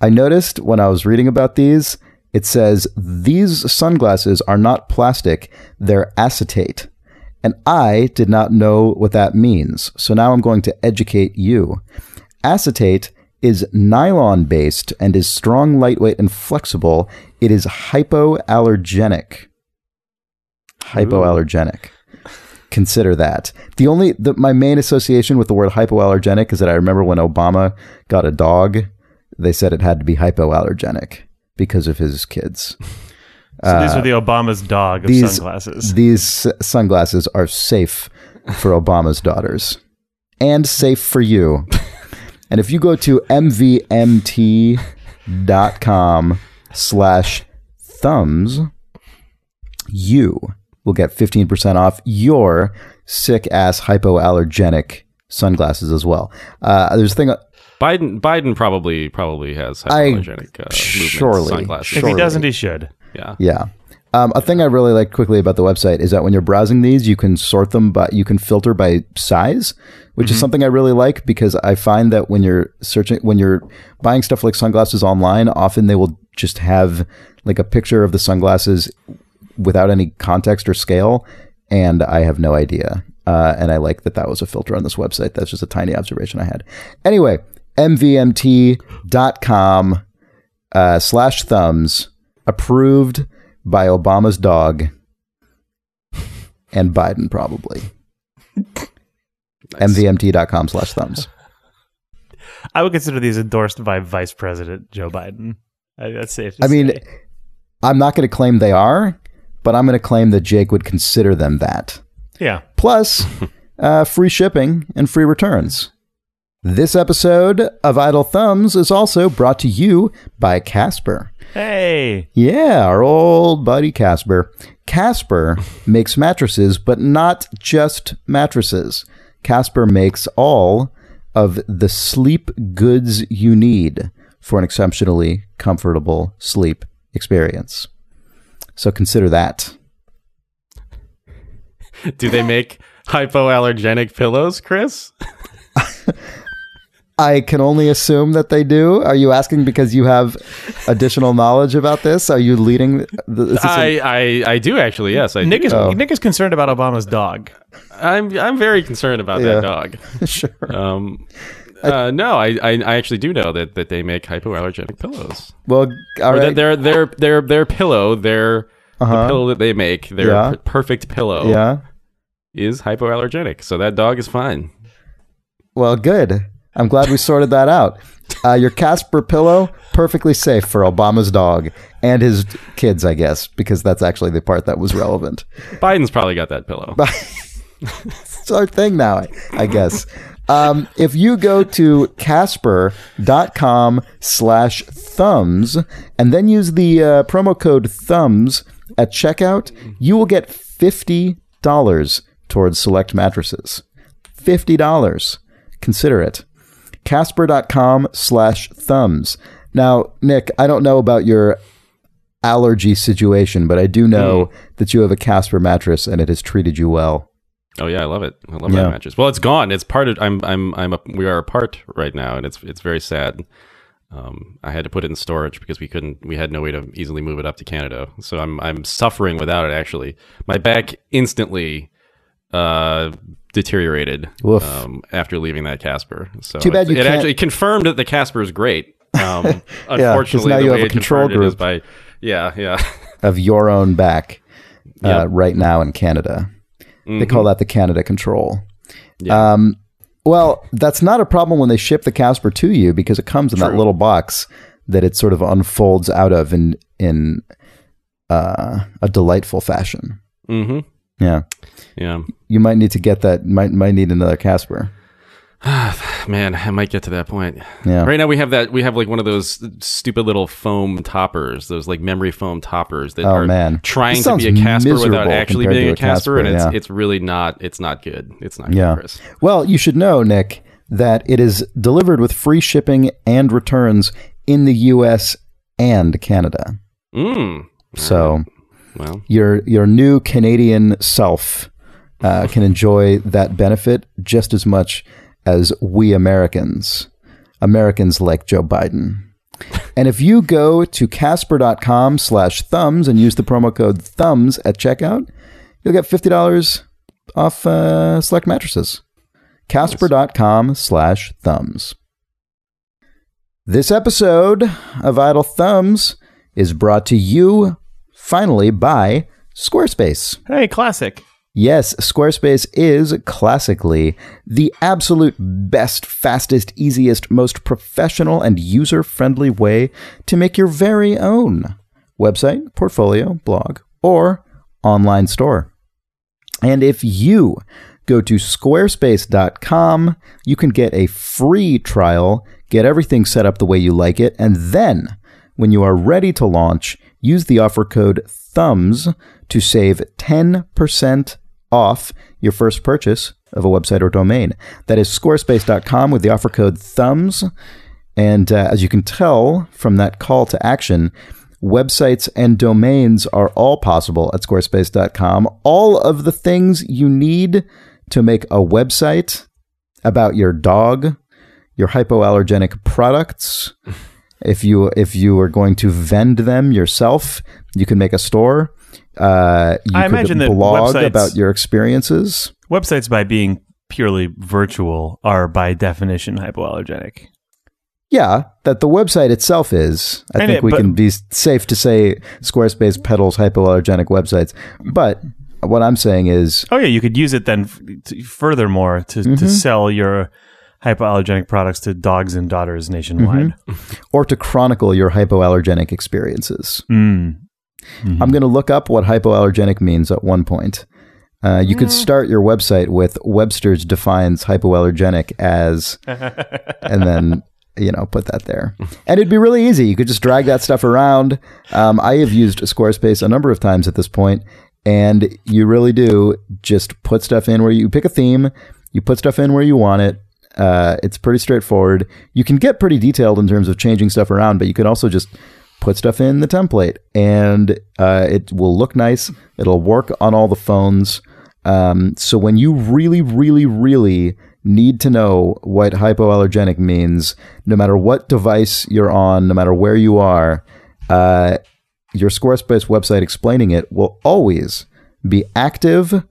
I noticed when I was reading about these, it says these sunglasses are not plastic, they're acetate. And I did not know what that means. So now I'm going to educate you. Acetate is nylon based and is strong, lightweight, and flexible. It is hypoallergenic. Hypoallergenic. Consider that. The only the, my main association with the word hypoallergenic is that I remember when Obama got a dog, they said it had to be hypoallergenic because of his kids. (laughs) So these are the Obama's dog of these- sunglasses. These sunglasses are safe for Obama's daughters and safe for you. and if you go to mvmt.com slash thumbs, you will get 15% off your sick ass hypoallergenic sunglasses as well. Uh, there's a thing, Biden Biden probably probably has I- hypoallergenic uh, movement surely, sunglasses. if he doesn't, he should. Yeah. Yeah. Um, a thing I really like quickly about the website is that when you're browsing these, you can sort them, but you can filter by size, which is something I really like because I find that when you're searching, when you're buying stuff like sunglasses online, often they will just have like a picture of the sunglasses without any context or scale, and I have no idea. Uh, and I like that that was a filter on this website. That's just a tiny observation I had. Anyway, mvmt.com uh, slash thumbs approved by Obama's dog and Biden probably. MVMT.com slash thumbs. (laughs) I would consider these endorsed by Vice President Joe Biden. I, that's safe. I mean. I'm not going to claim they are, but I'm going to claim that Jake would consider them that. yeah. Plus, (laughs) uh, free shipping and free returns. This episode of Idle Thumbs is also brought to you by Casper. Hey, Yeah, our old buddy Casper. Casper (laughs) makes mattresses, but not just mattresses. Casper makes all of the sleep goods you need for an exceptionally comfortable sleep experience. So consider that. Do they make (laughs) hypoallergenic pillows, Chris? (laughs) I can only assume that they do. Are you asking because you have additional knowledge about this? Are you leading? The, is this a- I, I I do actually. Yes, I Nick do. is Oh. Nick is concerned about Obama's dog. I'm I'm very concerned about Yeah. that dog. (laughs) sure. Um, uh, no, I, I I actually do know that, that they make hypoallergenic pillows. Well, all Or that right. their their their their pillow, their Uh-huh. the pillow that they make, their Yeah. per- perfect pillow, Yeah. is hypoallergenic. So that dog is fine. Well, good. I'm glad we sorted that out. Uh, your Casper pillow, perfectly safe for Obama's dog and his kids, I guess, because that's actually the part that was relevant. Biden's probably got that pillow. (laughs) It's our thing now, I, I guess. Um, if you go to casper.com slash thumbs and then use the uh, promo code thumbs at checkout, you will get $50 towards select mattresses. $50. Consider it. Casper.com slash thumbs. Now, Nick, I don't know about your allergy situation, but I do know that you have a Casper mattress and it has treated you well. Oh yeah, I love it. I love Yeah. that mattress. Well, it's gone. It's part of. I'm. I'm. I'm. A, we are apart right now, and it's. It's very sad. Um, I had to put it in storage because we couldn't. We had no way to easily move it up to Canada. So I'm. I'm suffering without it. Actually, my back instantly uh, deteriorated um, after leaving that Casper. So Too bad it, you it can't- actually confirmed that the Casper is great. Um, (laughs) 'cause unfortunately, now the you way have a it control confirmed it is group. by. Yeah. Yeah. (laughs) of your own back uh, Yep. right now in Canada. They call that the Canada Control. Yeah. Um, well, that's not a problem when they ship the Casper to you because it comes in that True. little box that it sort of unfolds out of in in uh, a delightful fashion. mm-hmm. Yeah, Yeah. you might need to get that. Might might need another Casper. (sighs) Man, I might get to that point. Yeah. Right now we have that we have like one of those stupid little foam toppers, those like memory foam toppers that Oh, are man. trying to be a Casper without actually being a a Casper, and Casper, it's yeah. it's really not it's not good. It's not Yeah. good, Chris. Well, you should know, Nick, that it is delivered with free shipping and returns in the U.S. and Canada. Mm. So Your your new Canadian self uh, can enjoy that benefit just as much as we Americans, Americans like Joe Biden. And if you go to casper.com slash thumbs and use the promo code thumbs at checkout, you'll get $50 off uh, select mattresses. Casper.com slash thumbs. This episode of Idle Thumbs is brought to you finally by Squarespace. Hey, classic. Yes, Squarespace is classically the absolute best, fastest, easiest, most professional and user friendly way to make your very own website, portfolio, blog, or online store. And if you go to squarespace.com, you can get a free trial, get everything set up the way you like it, and then when you are ready to launch, use the offer code THUMBS to save 10% off your first purchase of a website or domain. That is squarespace.com with the offer code THUMBS. And uh, as you can tell from that call to action, websites and domains are all possible at squarespace.com. All of the things you need to make a website about your dog, your hypoallergenic products. If you if you are going to vend them yourself, you can make a store. Uh, you I imagine that blog websites- about your experiences. Websites, by being purely virtual, are by definition hypoallergenic. Yeah, that the website itself is. I And think it- we but- can be safe to say Squarespace peddles hypoallergenic websites. But what I'm saying is, Oh yeah, you could use it then. f- furthermore, to Mm-hmm. to sell your hypoallergenic products to dogs and daughters nationwide. or to chronicle your hypoallergenic experiences. Mm. I'm going to look up what hypoallergenic means at one point. Uh, you could start your website with Webster's defines hypoallergenic as, (laughs) and then you know put that there, and it'd be really easy. You could just drag that stuff around. Um, I have used Squarespace a number of times at this point, and you really do just put stuff in where you pick a theme, you put stuff in where you want it. Uh, it's pretty straightforward. You can get pretty detailed in terms of changing stuff around, but you can also just put stuff in the template and uh, it will look nice. It'll work on all the phones. Um, so when you really, really, really need to know what hypoallergenic means, no matter what device you're on, no matter where you are, uh, your Squarespace website explaining it will always be active.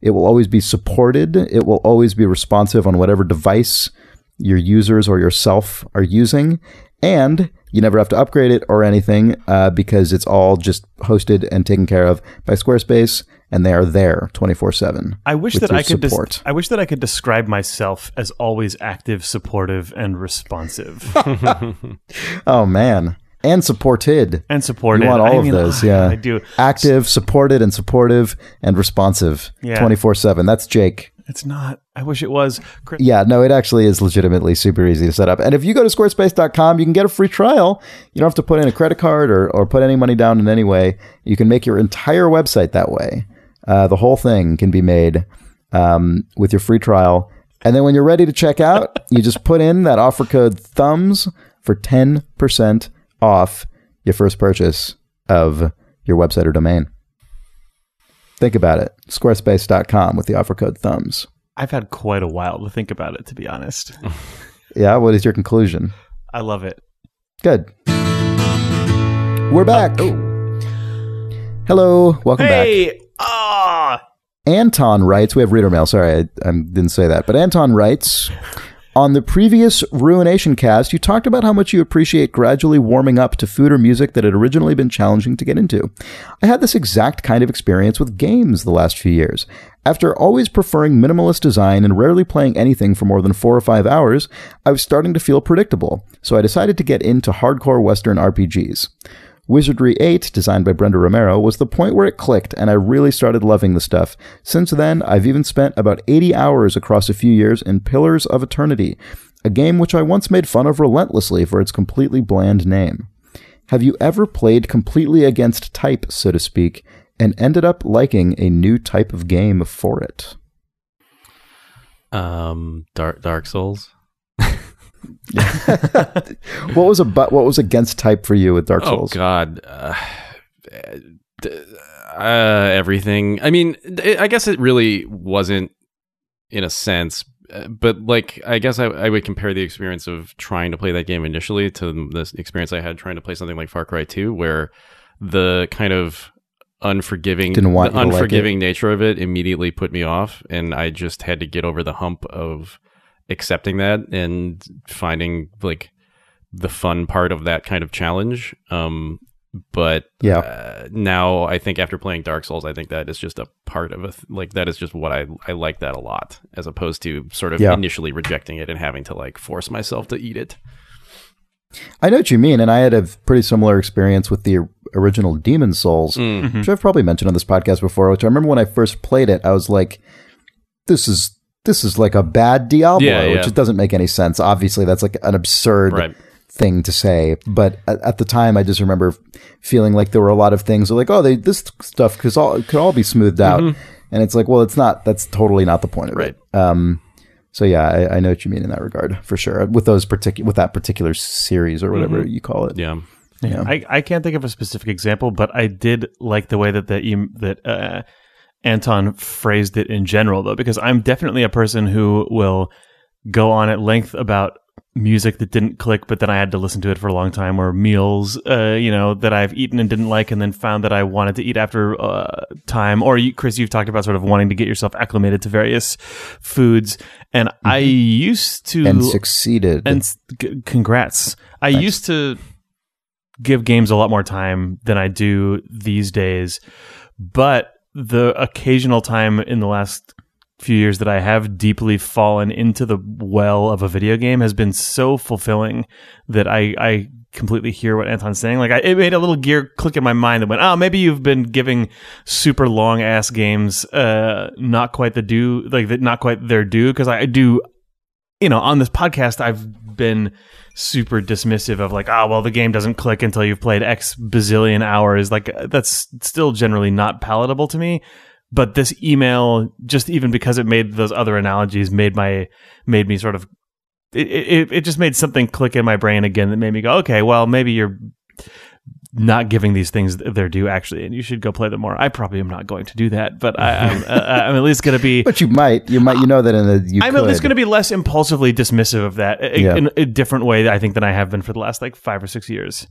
It will always be supported. It will always be responsive on whatever device your users or yourself are using. And you never have to upgrade it or anything uh, because it's all just hosted and taken care of by Squarespace, and they are there twenty four seven. I wish that I could. Des- I wish that I could describe myself as always active, supportive, and responsive, (laughs) Oh man, and supported. and supported. You want all I of mean, those, (sighs) yeah. I do. Active, supported, and supportive, and responsive. Yeah. Twenty four seven. That's Jake. It's not. I wish it was. Chris, Yeah, no, it actually is legitimately super easy to set up. And if you go to squarespace.com, you can get a free trial. You don't have to put in a credit card or, or put any money down in any way. You can make your entire website that way. Uh, the whole thing can be made um, with your free trial. And then when you're ready to check out, you just put in that offer code THUMBS for 10% off your first purchase of your website or domain. Think about it. Squarespace.com with the offer code THUMBS. I've had quite a while to think about it. To be honest, (laughs) Yeah, what is your conclusion? I love it. Good. We're back. Hello, welcome back. Hey, ah, Anton writes, we have reader mail. Sorry, I, I didn't say that. But Anton writes, on the previous Ruination cast, you talked about how much you appreciate gradually warming up to food or music that had originally been challenging to get into. I had this exact kind of experience with games the last few years. After always preferring minimalist design and rarely playing anything for more than four or five hours, I was starting to feel predictable, so I decided to get into hardcore Western RPGs. Wizardry 8, designed by Brenda Romero, was the point where it clicked and I really started loving the stuff. Since then, I've even spent about 80 hours across a few years in Pillars of Eternity, a game which I once made fun of relentlessly for its completely bland name. Have you ever played completely against type, so to speak, and ended up liking a new type of game for it? Um, Dark Dark Souls. What was a but? What was against type for you with Dark Souls? Oh God, uh, uh, everything. I mean, it, I guess it really wasn't, in a sense, uh, but like I guess I, I would compare the experience of trying to play that game initially to the experience I had trying to play something like Far Cry Two, where the kind of unforgiving Didn't want the you like unforgiving nature of it immediately put me off and I just had to get over the hump of accepting that and finding like the fun part of that kind of challenge um but Yeah. uh, now I think after playing Dark Souls I think that is just a part of a th- like that is just what I I like that a lot as opposed to sort of Yeah. initially rejecting it and having to like force myself to eat it I know what you mean, and I had a pretty similar experience with the original Demon Souls, Mm. which I've probably mentioned on this podcast before. Which I remember when I first played it, I was like, "This is this is like a bad Diablo," Yeah, which yeah. it doesn't make any sense. Obviously, that's like an absurd Right. thing to say. But at, at the time, I just remember feeling like there were a lot of things like, "Oh, they, this stuff could all could all be smoothed out," and it's like, well, it's not. That's totally not the point of Right. it. Um, so yeah, I, I know what you mean in that regard for sure. With those particular with that particular series or whatever you call it. yeah Yeah. I, I can't think of a specific example, but I did like the way that the that uh, Anton phrased it in general, though, because I'm definitely a person who will go on at length about music that didn't click, but then I had to listen to it for a long time, or meals, uh, you know, that I've eaten and didn't like, and then found that I wanted to eat after uh, time. Or you, Chris, you've talked about sort of wanting to get yourself acclimated to various foods, and I used to and succeeded. and g- congrats. I used to give games a lot more time than I do these days, but the occasional time in the last few years that I have deeply fallen into the well of a video game has been so fulfilling that I, I completely hear what Anton's saying. Like I, it made a little gear click in my mind that went, oh, maybe you've been giving super long ass games, uh, not quite the due, like not quite their due. Cause I do you know, on this podcast, I've been super dismissive of like, oh, well, the game doesn't click until you've played X bazillion hours. Like, uh, that's still generally not palatable to me. But this email, just even because it made those other analogies, made my made me sort of it, it, it just made something click in my brain again that made me go, okay, well, maybe you're not giving these things their due actually, and you should go play them more. I probably am not going to do that, but I, I'm, (laughs) I'm at least going to be. (laughs) but you might, you might, you know that in the you I'm could. at least going to be less impulsively dismissive of that Yeah. in a different way, I think, than I have been for the last like five or six years.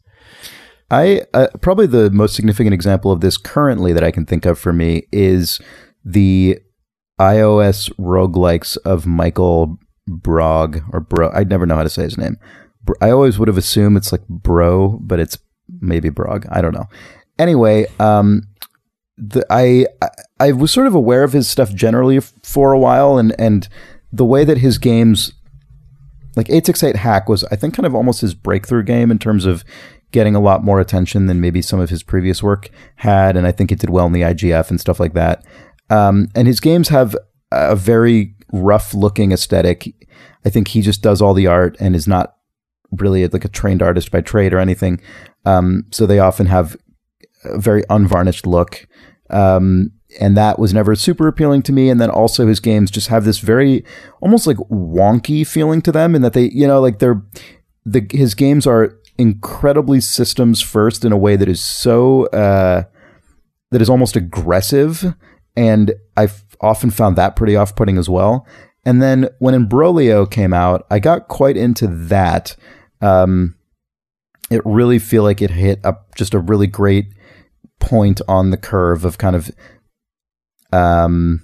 I uh, probably the most significant example of this currently that I can think of for me is the iOS roguelikes of Michael Brog or Bro. I never know how to say his name. I always would have assumed it's like Bro, but it's maybe Brog. I don't know. Anyway, um, the, I, I was sort of aware of his stuff generally for a while, and and the way that his games like 868 hack was i think kind of almost his breakthrough game in terms of getting a lot more attention than maybe some of his previous work had and i think it did well in the igf and stuff like that um, and his games have a very rough looking aesthetic i think he just does all the art and is not really like a trained artist by trade or anything um, so they often have a very unvarnished look um, and that was never super appealing to me. And then also his games just have this very almost like wonky feeling to them, in that they, you know, like they're the his games are incredibly systems first in a way that is so uh, that is almost aggressive, and I've often found that pretty off putting as well. And then when Imbroglio came out, I got quite into that. Um, it really feel like it hit up just a really great point on the curve of kind of um,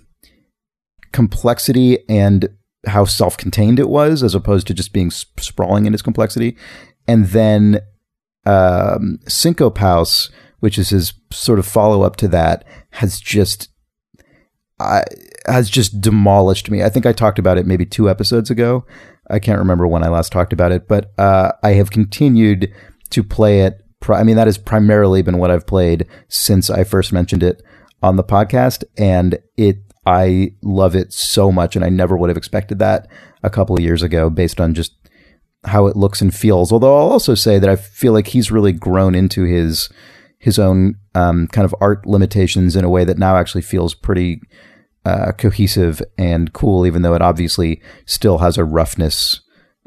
complexity and how self-contained it was, as opposed to just being sp- sprawling in its complexity. And then um, Cinco Paus, which is his sort of follow-up to that, has just I, has just demolished me. I think I talked about it maybe two episodes ago. I can't remember when I last talked about it, but uh, I have continued to play it I mean, that has primarily been what I've played since I first mentioned it on the podcast, and it I love it so much, and I never would have expected that a couple of years ago, based on just how it looks and feels. Although I'll also say that I feel like he's really grown into his his own um, kind of art limitations in a way that now actually feels pretty uh, cohesive and cool, even though it obviously still has a roughness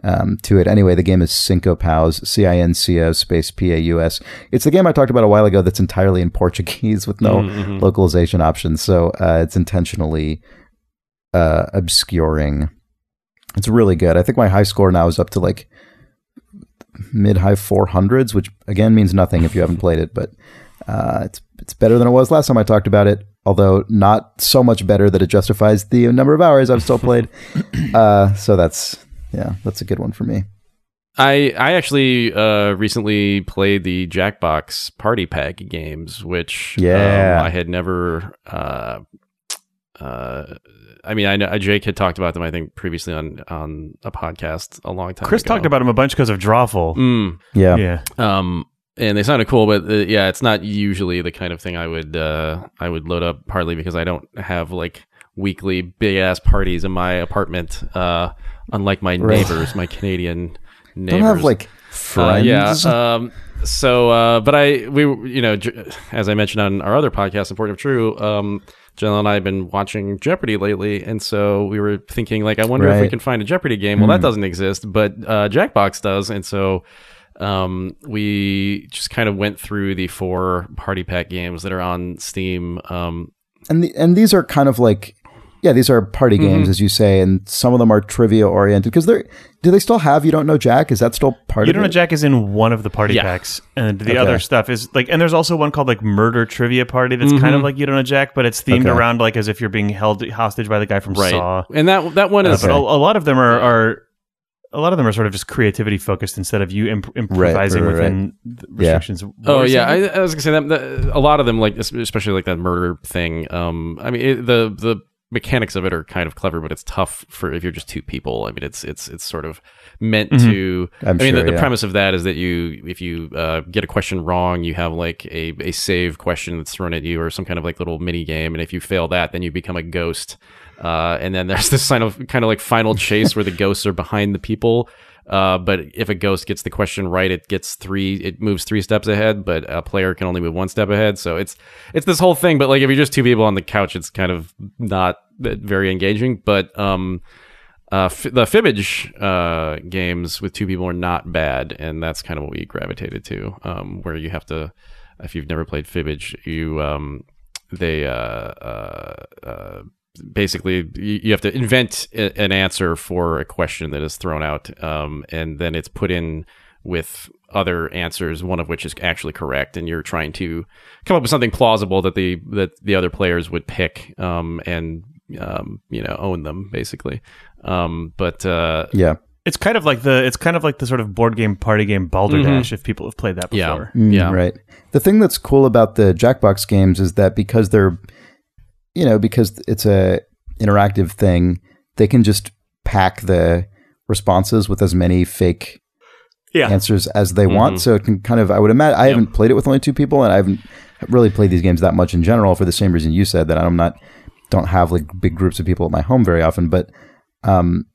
um, to it. Anyway, the game is Cinco Paus, C I N C O space P A U S. It's the game I talked about a while ago that's entirely in (laughs) Portuguese with no localization options. So uh, it's intentionally uh, obscuring. It's really good. I think my high score now is up to like mid high 400s, which again means nothing if you haven't played it, but uh, it's it's better than it was last time I talked about it. Although not so much better that it justifies the number of hours I've still played. (coughs) uh, so that's yeah, that's a good one for me. I I actually uh, recently played the Jackbox Party Pack games, which Yeah. um, I had never. Uh, uh, I mean, I know Jake had talked about them. I think previously on on a podcast a long time. Chris ago. talked about them a bunch because of Drawful. Mm, Yeah, Yeah. um, and they sounded cool, but uh, yeah, it's not usually the kind of thing I would uh, I would load up. Partly because I don't have like weekly big ass parties in my apartment. Uh, unlike my Right. neighbors, my Canadian neighbors. (laughs) don't have like Uh, friends. yeah. Um, so, uh, but I, we, you know, as I mentioned on our other podcast, Important if True, um, Jenna and I have been watching Jeopardy lately. And so we were thinking, like, I wonder if we can find a Jeopardy game. Well, that doesn't exist, but uh, Jackbox does. And so um, we just kind of went through the four party pack games that are on Steam. Um, and the, and these are kind of like yeah, these are party Mm-hmm. games as you say, and some of them are trivia oriented because they're do they still have you don't know Jack? Is that still part You of don't know? Jack is in one of the party Yeah. packs, and the Okay. other stuff is like, and there's also one called like Murder Trivia Party that's kind of like you don't know Jack, but it's themed Okay. around like as if you're being held hostage by the guy from right. Saw. And that, that one Uh, is, but a, a lot of them are, are a lot of them are sort of just creativity focused instead of you imp- improvising right, right. within the Yeah. restrictions. What Oh yeah. I, I was gonna say that, that a lot of them, like especially like that murder thing. Um, I mean it, the the mechanics of it are kind of clever, but it's tough for if you're just two people. I mean, it's it's it's sort of meant to. Mm-hmm. I'm I mean, sure, the, the yeah. premise of that is that you if you uh, get a question wrong, you have like a a save question that's thrown at you or some kind of like little mini game, and if you fail that, then you become a ghost. Uh, and then there's (laughs) this kind of kind of like final chase where the ghosts are behind the people. Uh, but if a ghost gets the question right, it gets three, it moves three steps ahead, but a player can only move one step ahead. So it's, it's this whole thing. But like, if you're just two people on the couch, it's kind of not very engaging. But, um, uh, f- the Fibbage uh, games with two people are not bad, and that's kind of what we gravitated to. Um, where you have to, if you've never played Fibbage, you um, they uh, uh, uh, basically you, you have to invent an answer for a question that is thrown out, um, and then it's put in with other answers, one of which is actually correct, and you're trying to come up with something plausible that the that the other players would pick, um, and um, you know own them basically. Um, but uh, Yeah. It's kind of like the it's kind of like the sort of board game party game Balderdash if people have played that Yeah. before. Mm, Yeah. Right. The thing that's cool about the Jackbox games is that because they're, you know, because it's a interactive thing, they can just pack the responses with as many fake Yeah. answers as they want. So it can kind of, I would imagine, I haven't played it with only two people, and I haven't really played these games that much in general for the same reason you said that I'm not, don't have like big groups of people at my home very often. But um,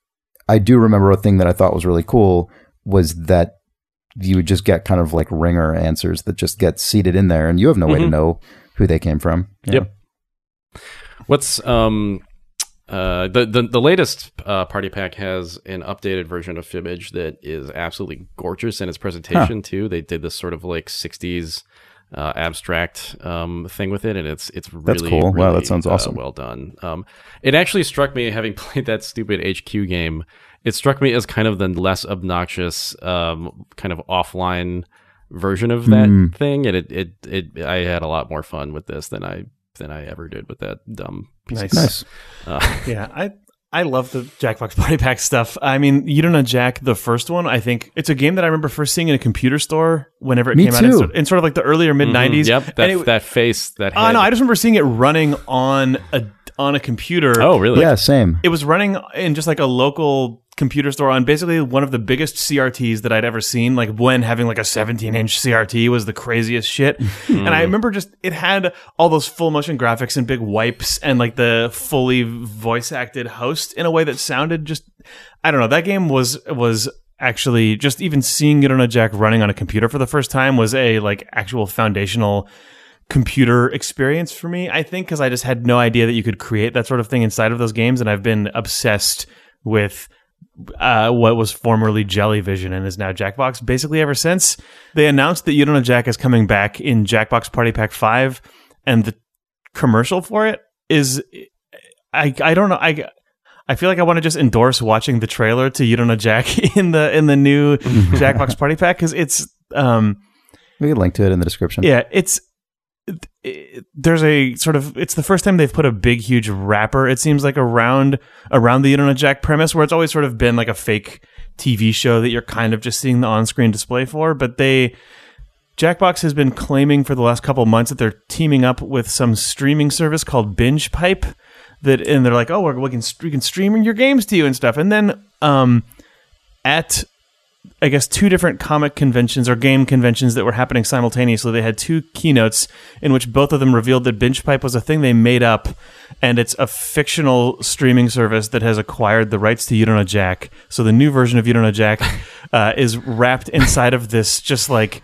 I do remember a thing that I thought was really cool was that you would just get kind of like ringer answers that just get seated in there, and you have no way to Mhm. know who they came from. Yeah. Yep. What's um uh the the, the latest uh, party pack has an updated version of Fibbage that is absolutely gorgeous in its presentation too. They did this sort of like 60s uh, abstract um, thing with it, and it's it's really That's cool. Wow, that really, sounds uh, awesome. well done. Um, it actually struck me having (laughs) played that stupid HQ game. It struck me as kind of the less obnoxious, um, kind of offline version of that Mm. thing, and it, it it I had a lot more fun with this than I than I ever did with that dumb piece. Nice. Nice. Uh, Yeah, I I love the Jackbox Party Pack stuff. I mean, you don't know Jack, the first one. I think it's a game that I remember first seeing in a computer store whenever it Me came out in too. sort, in sort of like the earlier mid '90s. Mm-hmm. Yep, that And it- that face, that. Oh head. no, I just remember seeing it running on a on a computer. oh really? Yeah, same. It was running in just like a local computer store on basically one of the biggest CRTs that I'd ever seen. Like when having like a 17 inch CRT was the craziest shit. (laughs) and I remember just it had all those full motion graphics and big wipes and like the fully voice acted host in a way that sounded just I don't know. That game was was actually just even seeing it on a jack running on a computer for the first time was a like actual foundational computer experience for me. I think because I just had no idea that you could create that sort of thing inside of those games, and I've been obsessed with uh, what was formerly Jellyvision and is now Jackbox basically ever since. They announced that You Don't Know Jack is coming back in Jackbox Party Pack 5, and the commercial for it is. I, I don't know. I, I feel like I want to just endorse watching the trailer to You Don't Know Jack (laughs) in the in the new (laughs) Jackbox Party Pack because it's um We can link to it in the description. yeah it's it, there's a sort of it's the first time they've put a big huge wrapper it seems like around around the internet jack premise where it's always sort of been like a fake tv show that you're kind of just seeing the on-screen display for but they jackbox has been claiming for the last couple months that they're teaming up with some streaming service called binge pipe that and they're like oh we're, we can we can stream your games to you and stuff. And then um at I guess two different comic conventions or game conventions that were happening simultaneously. They had two keynotes in which both of them revealed that Binge Pipe was a thing they made up, and it's a fictional streaming service that has acquired the rights to You Don't Know Jack. So the new version of You Don't Know Jack (laughs) uh, is wrapped inside of this, just like.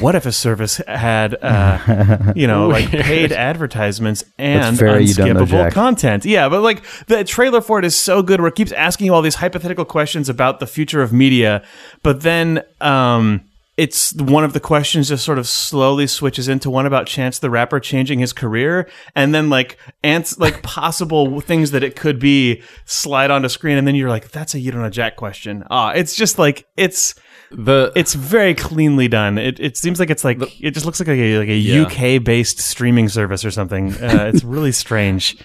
What if a service had, uh, you know, like (laughs) paid advertisements and unskippable content? Yeah, but like the trailer for it is so good where it keeps asking you all these hypothetical questions about the future of media, but then um, it's one of the questions just sort of slowly switches into one about Chance the Rapper changing his career, and then like ants like (laughs) possible things that it could be slide onto screen, and then you're like, that's a you don't know Jack question. Ah, it's just like it's The it's very cleanly done. It it seems like it's like it just looks like a like a Yeah. UK based streaming service or something. Uh, it's (laughs) really strange,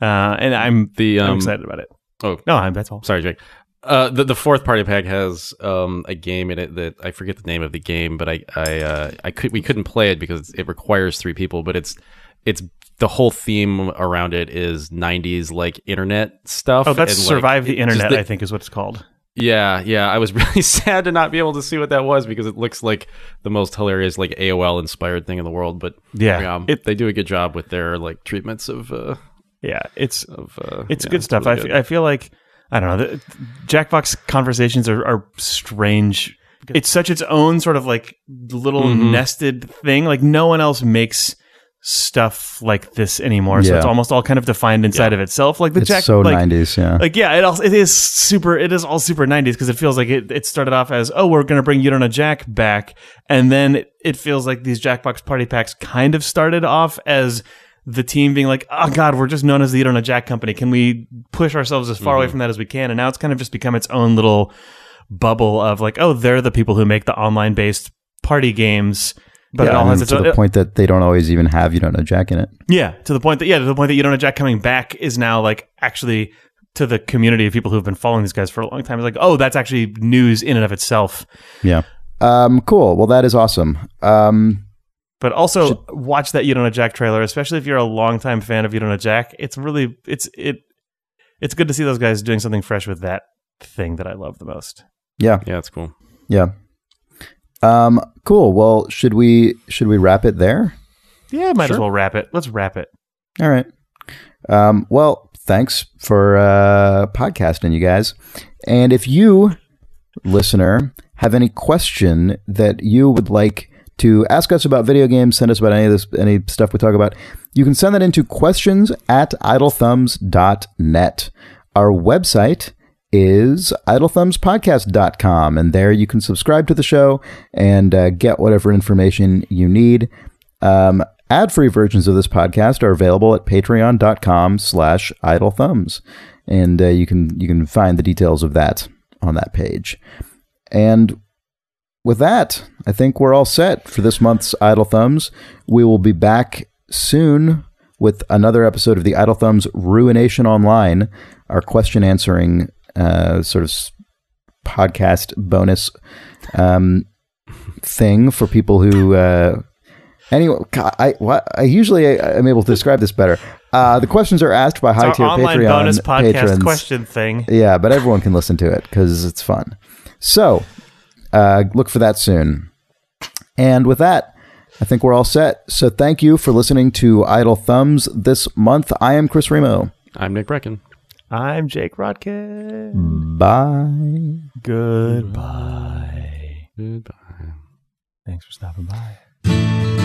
uh, and I'm the I'm um, excited about it. oh No, I'm, that's all. sorry, Jake. Uh, the the fourth party pack has um a game in it that I forget the name of the game, but I I uh, I could we couldn't play it because it requires three people. But it's it's the whole theme around it is '90s like internet stuff. Oh, that's and, like, survive the internet. the- I think is what it's called. Yeah, yeah. I was (laughs) really sad to not be able to see what that was because it looks like the most hilarious, like AOL inspired thing in the world. But Yeah, um, it- they do a good job with their like treatments of uh, Yeah, it's of. Uh, it's yeah, good stuff. really I, good. I feel like I don't know. The, Jackbox conversations are, are strange. It's such its own sort of like little Mhm. nested thing. Like no one else makes stuff like this anymore. So it's almost all kind of defined inside of itself. Like the It's Jack, so like, 90s, yeah. like yeah, it also it is super. It is all super nineties because it feels like it. It started off as oh we're gonna bring You Don't Know Jack back, and then it, it feels like these Jackbox party packs kind of started off as the team being like oh god we're just known as the You Don't Know Jack company. Can we push ourselves as far away mm-hmm. from that as we can? And now it's kind of just become its own little bubble of like oh they're the people who make the online based party games. But it all has to own. the point that they don't always even have You Don't Know Jack in it. Yeah, to the point that yeah, to the point that you don't know Jack coming back is now like actually to the community of people who've been following these guys for a long time. It's like, oh, that's actually news in and of itself. Yeah. Um, cool. Well, that is awesome. Um, But also watch that you don't know Jack trailer, especially if you're a longtime fan of you don't know Jack. It's really it's it it's good to see those guys doing something fresh with that thing that I love the most. yeah. yeah, it's cool. Yeah. Um, cool. Well, should we should we wrap it there? Yeah, might as well wrap it. Let's wrap it. All right. Um, well, thanks for uh, podcasting, you guys. And if you, listener, have any question that you would like to ask us about video games, send us about any of this, any stuff we talk about, you can send that into questions at idlethumbs.net. Our website is idlethumbspodcast.com, and there you can subscribe to the show and uh, get whatever information you need. Um, ad-free versions of this podcast are available at patreon.com slash idlethumbs. And uh, you can you can find the details of that on that page. And with that, I think we're all set for this month's Idle Thumbs. We will be back soon with another episode of the Idle Thumbs Ruination Online, our question answering uh, sort of podcast bonus um, thing for people who. Uh, anyway, God, I what, I usually am able to describe this better. Uh, the questions are asked by high Our tier online Patreon bonus podcast patrons. question thing. Yeah, but everyone can listen to it because it's fun. So uh, look for that soon. And with that, I think we're all set. So thank you for listening to Idle Thumbs this month. I am Chris Remo. I'm Nick Breckon. I'm Jake Rodkin. Bye. Goodbye. Goodbye. Thanks for stopping by.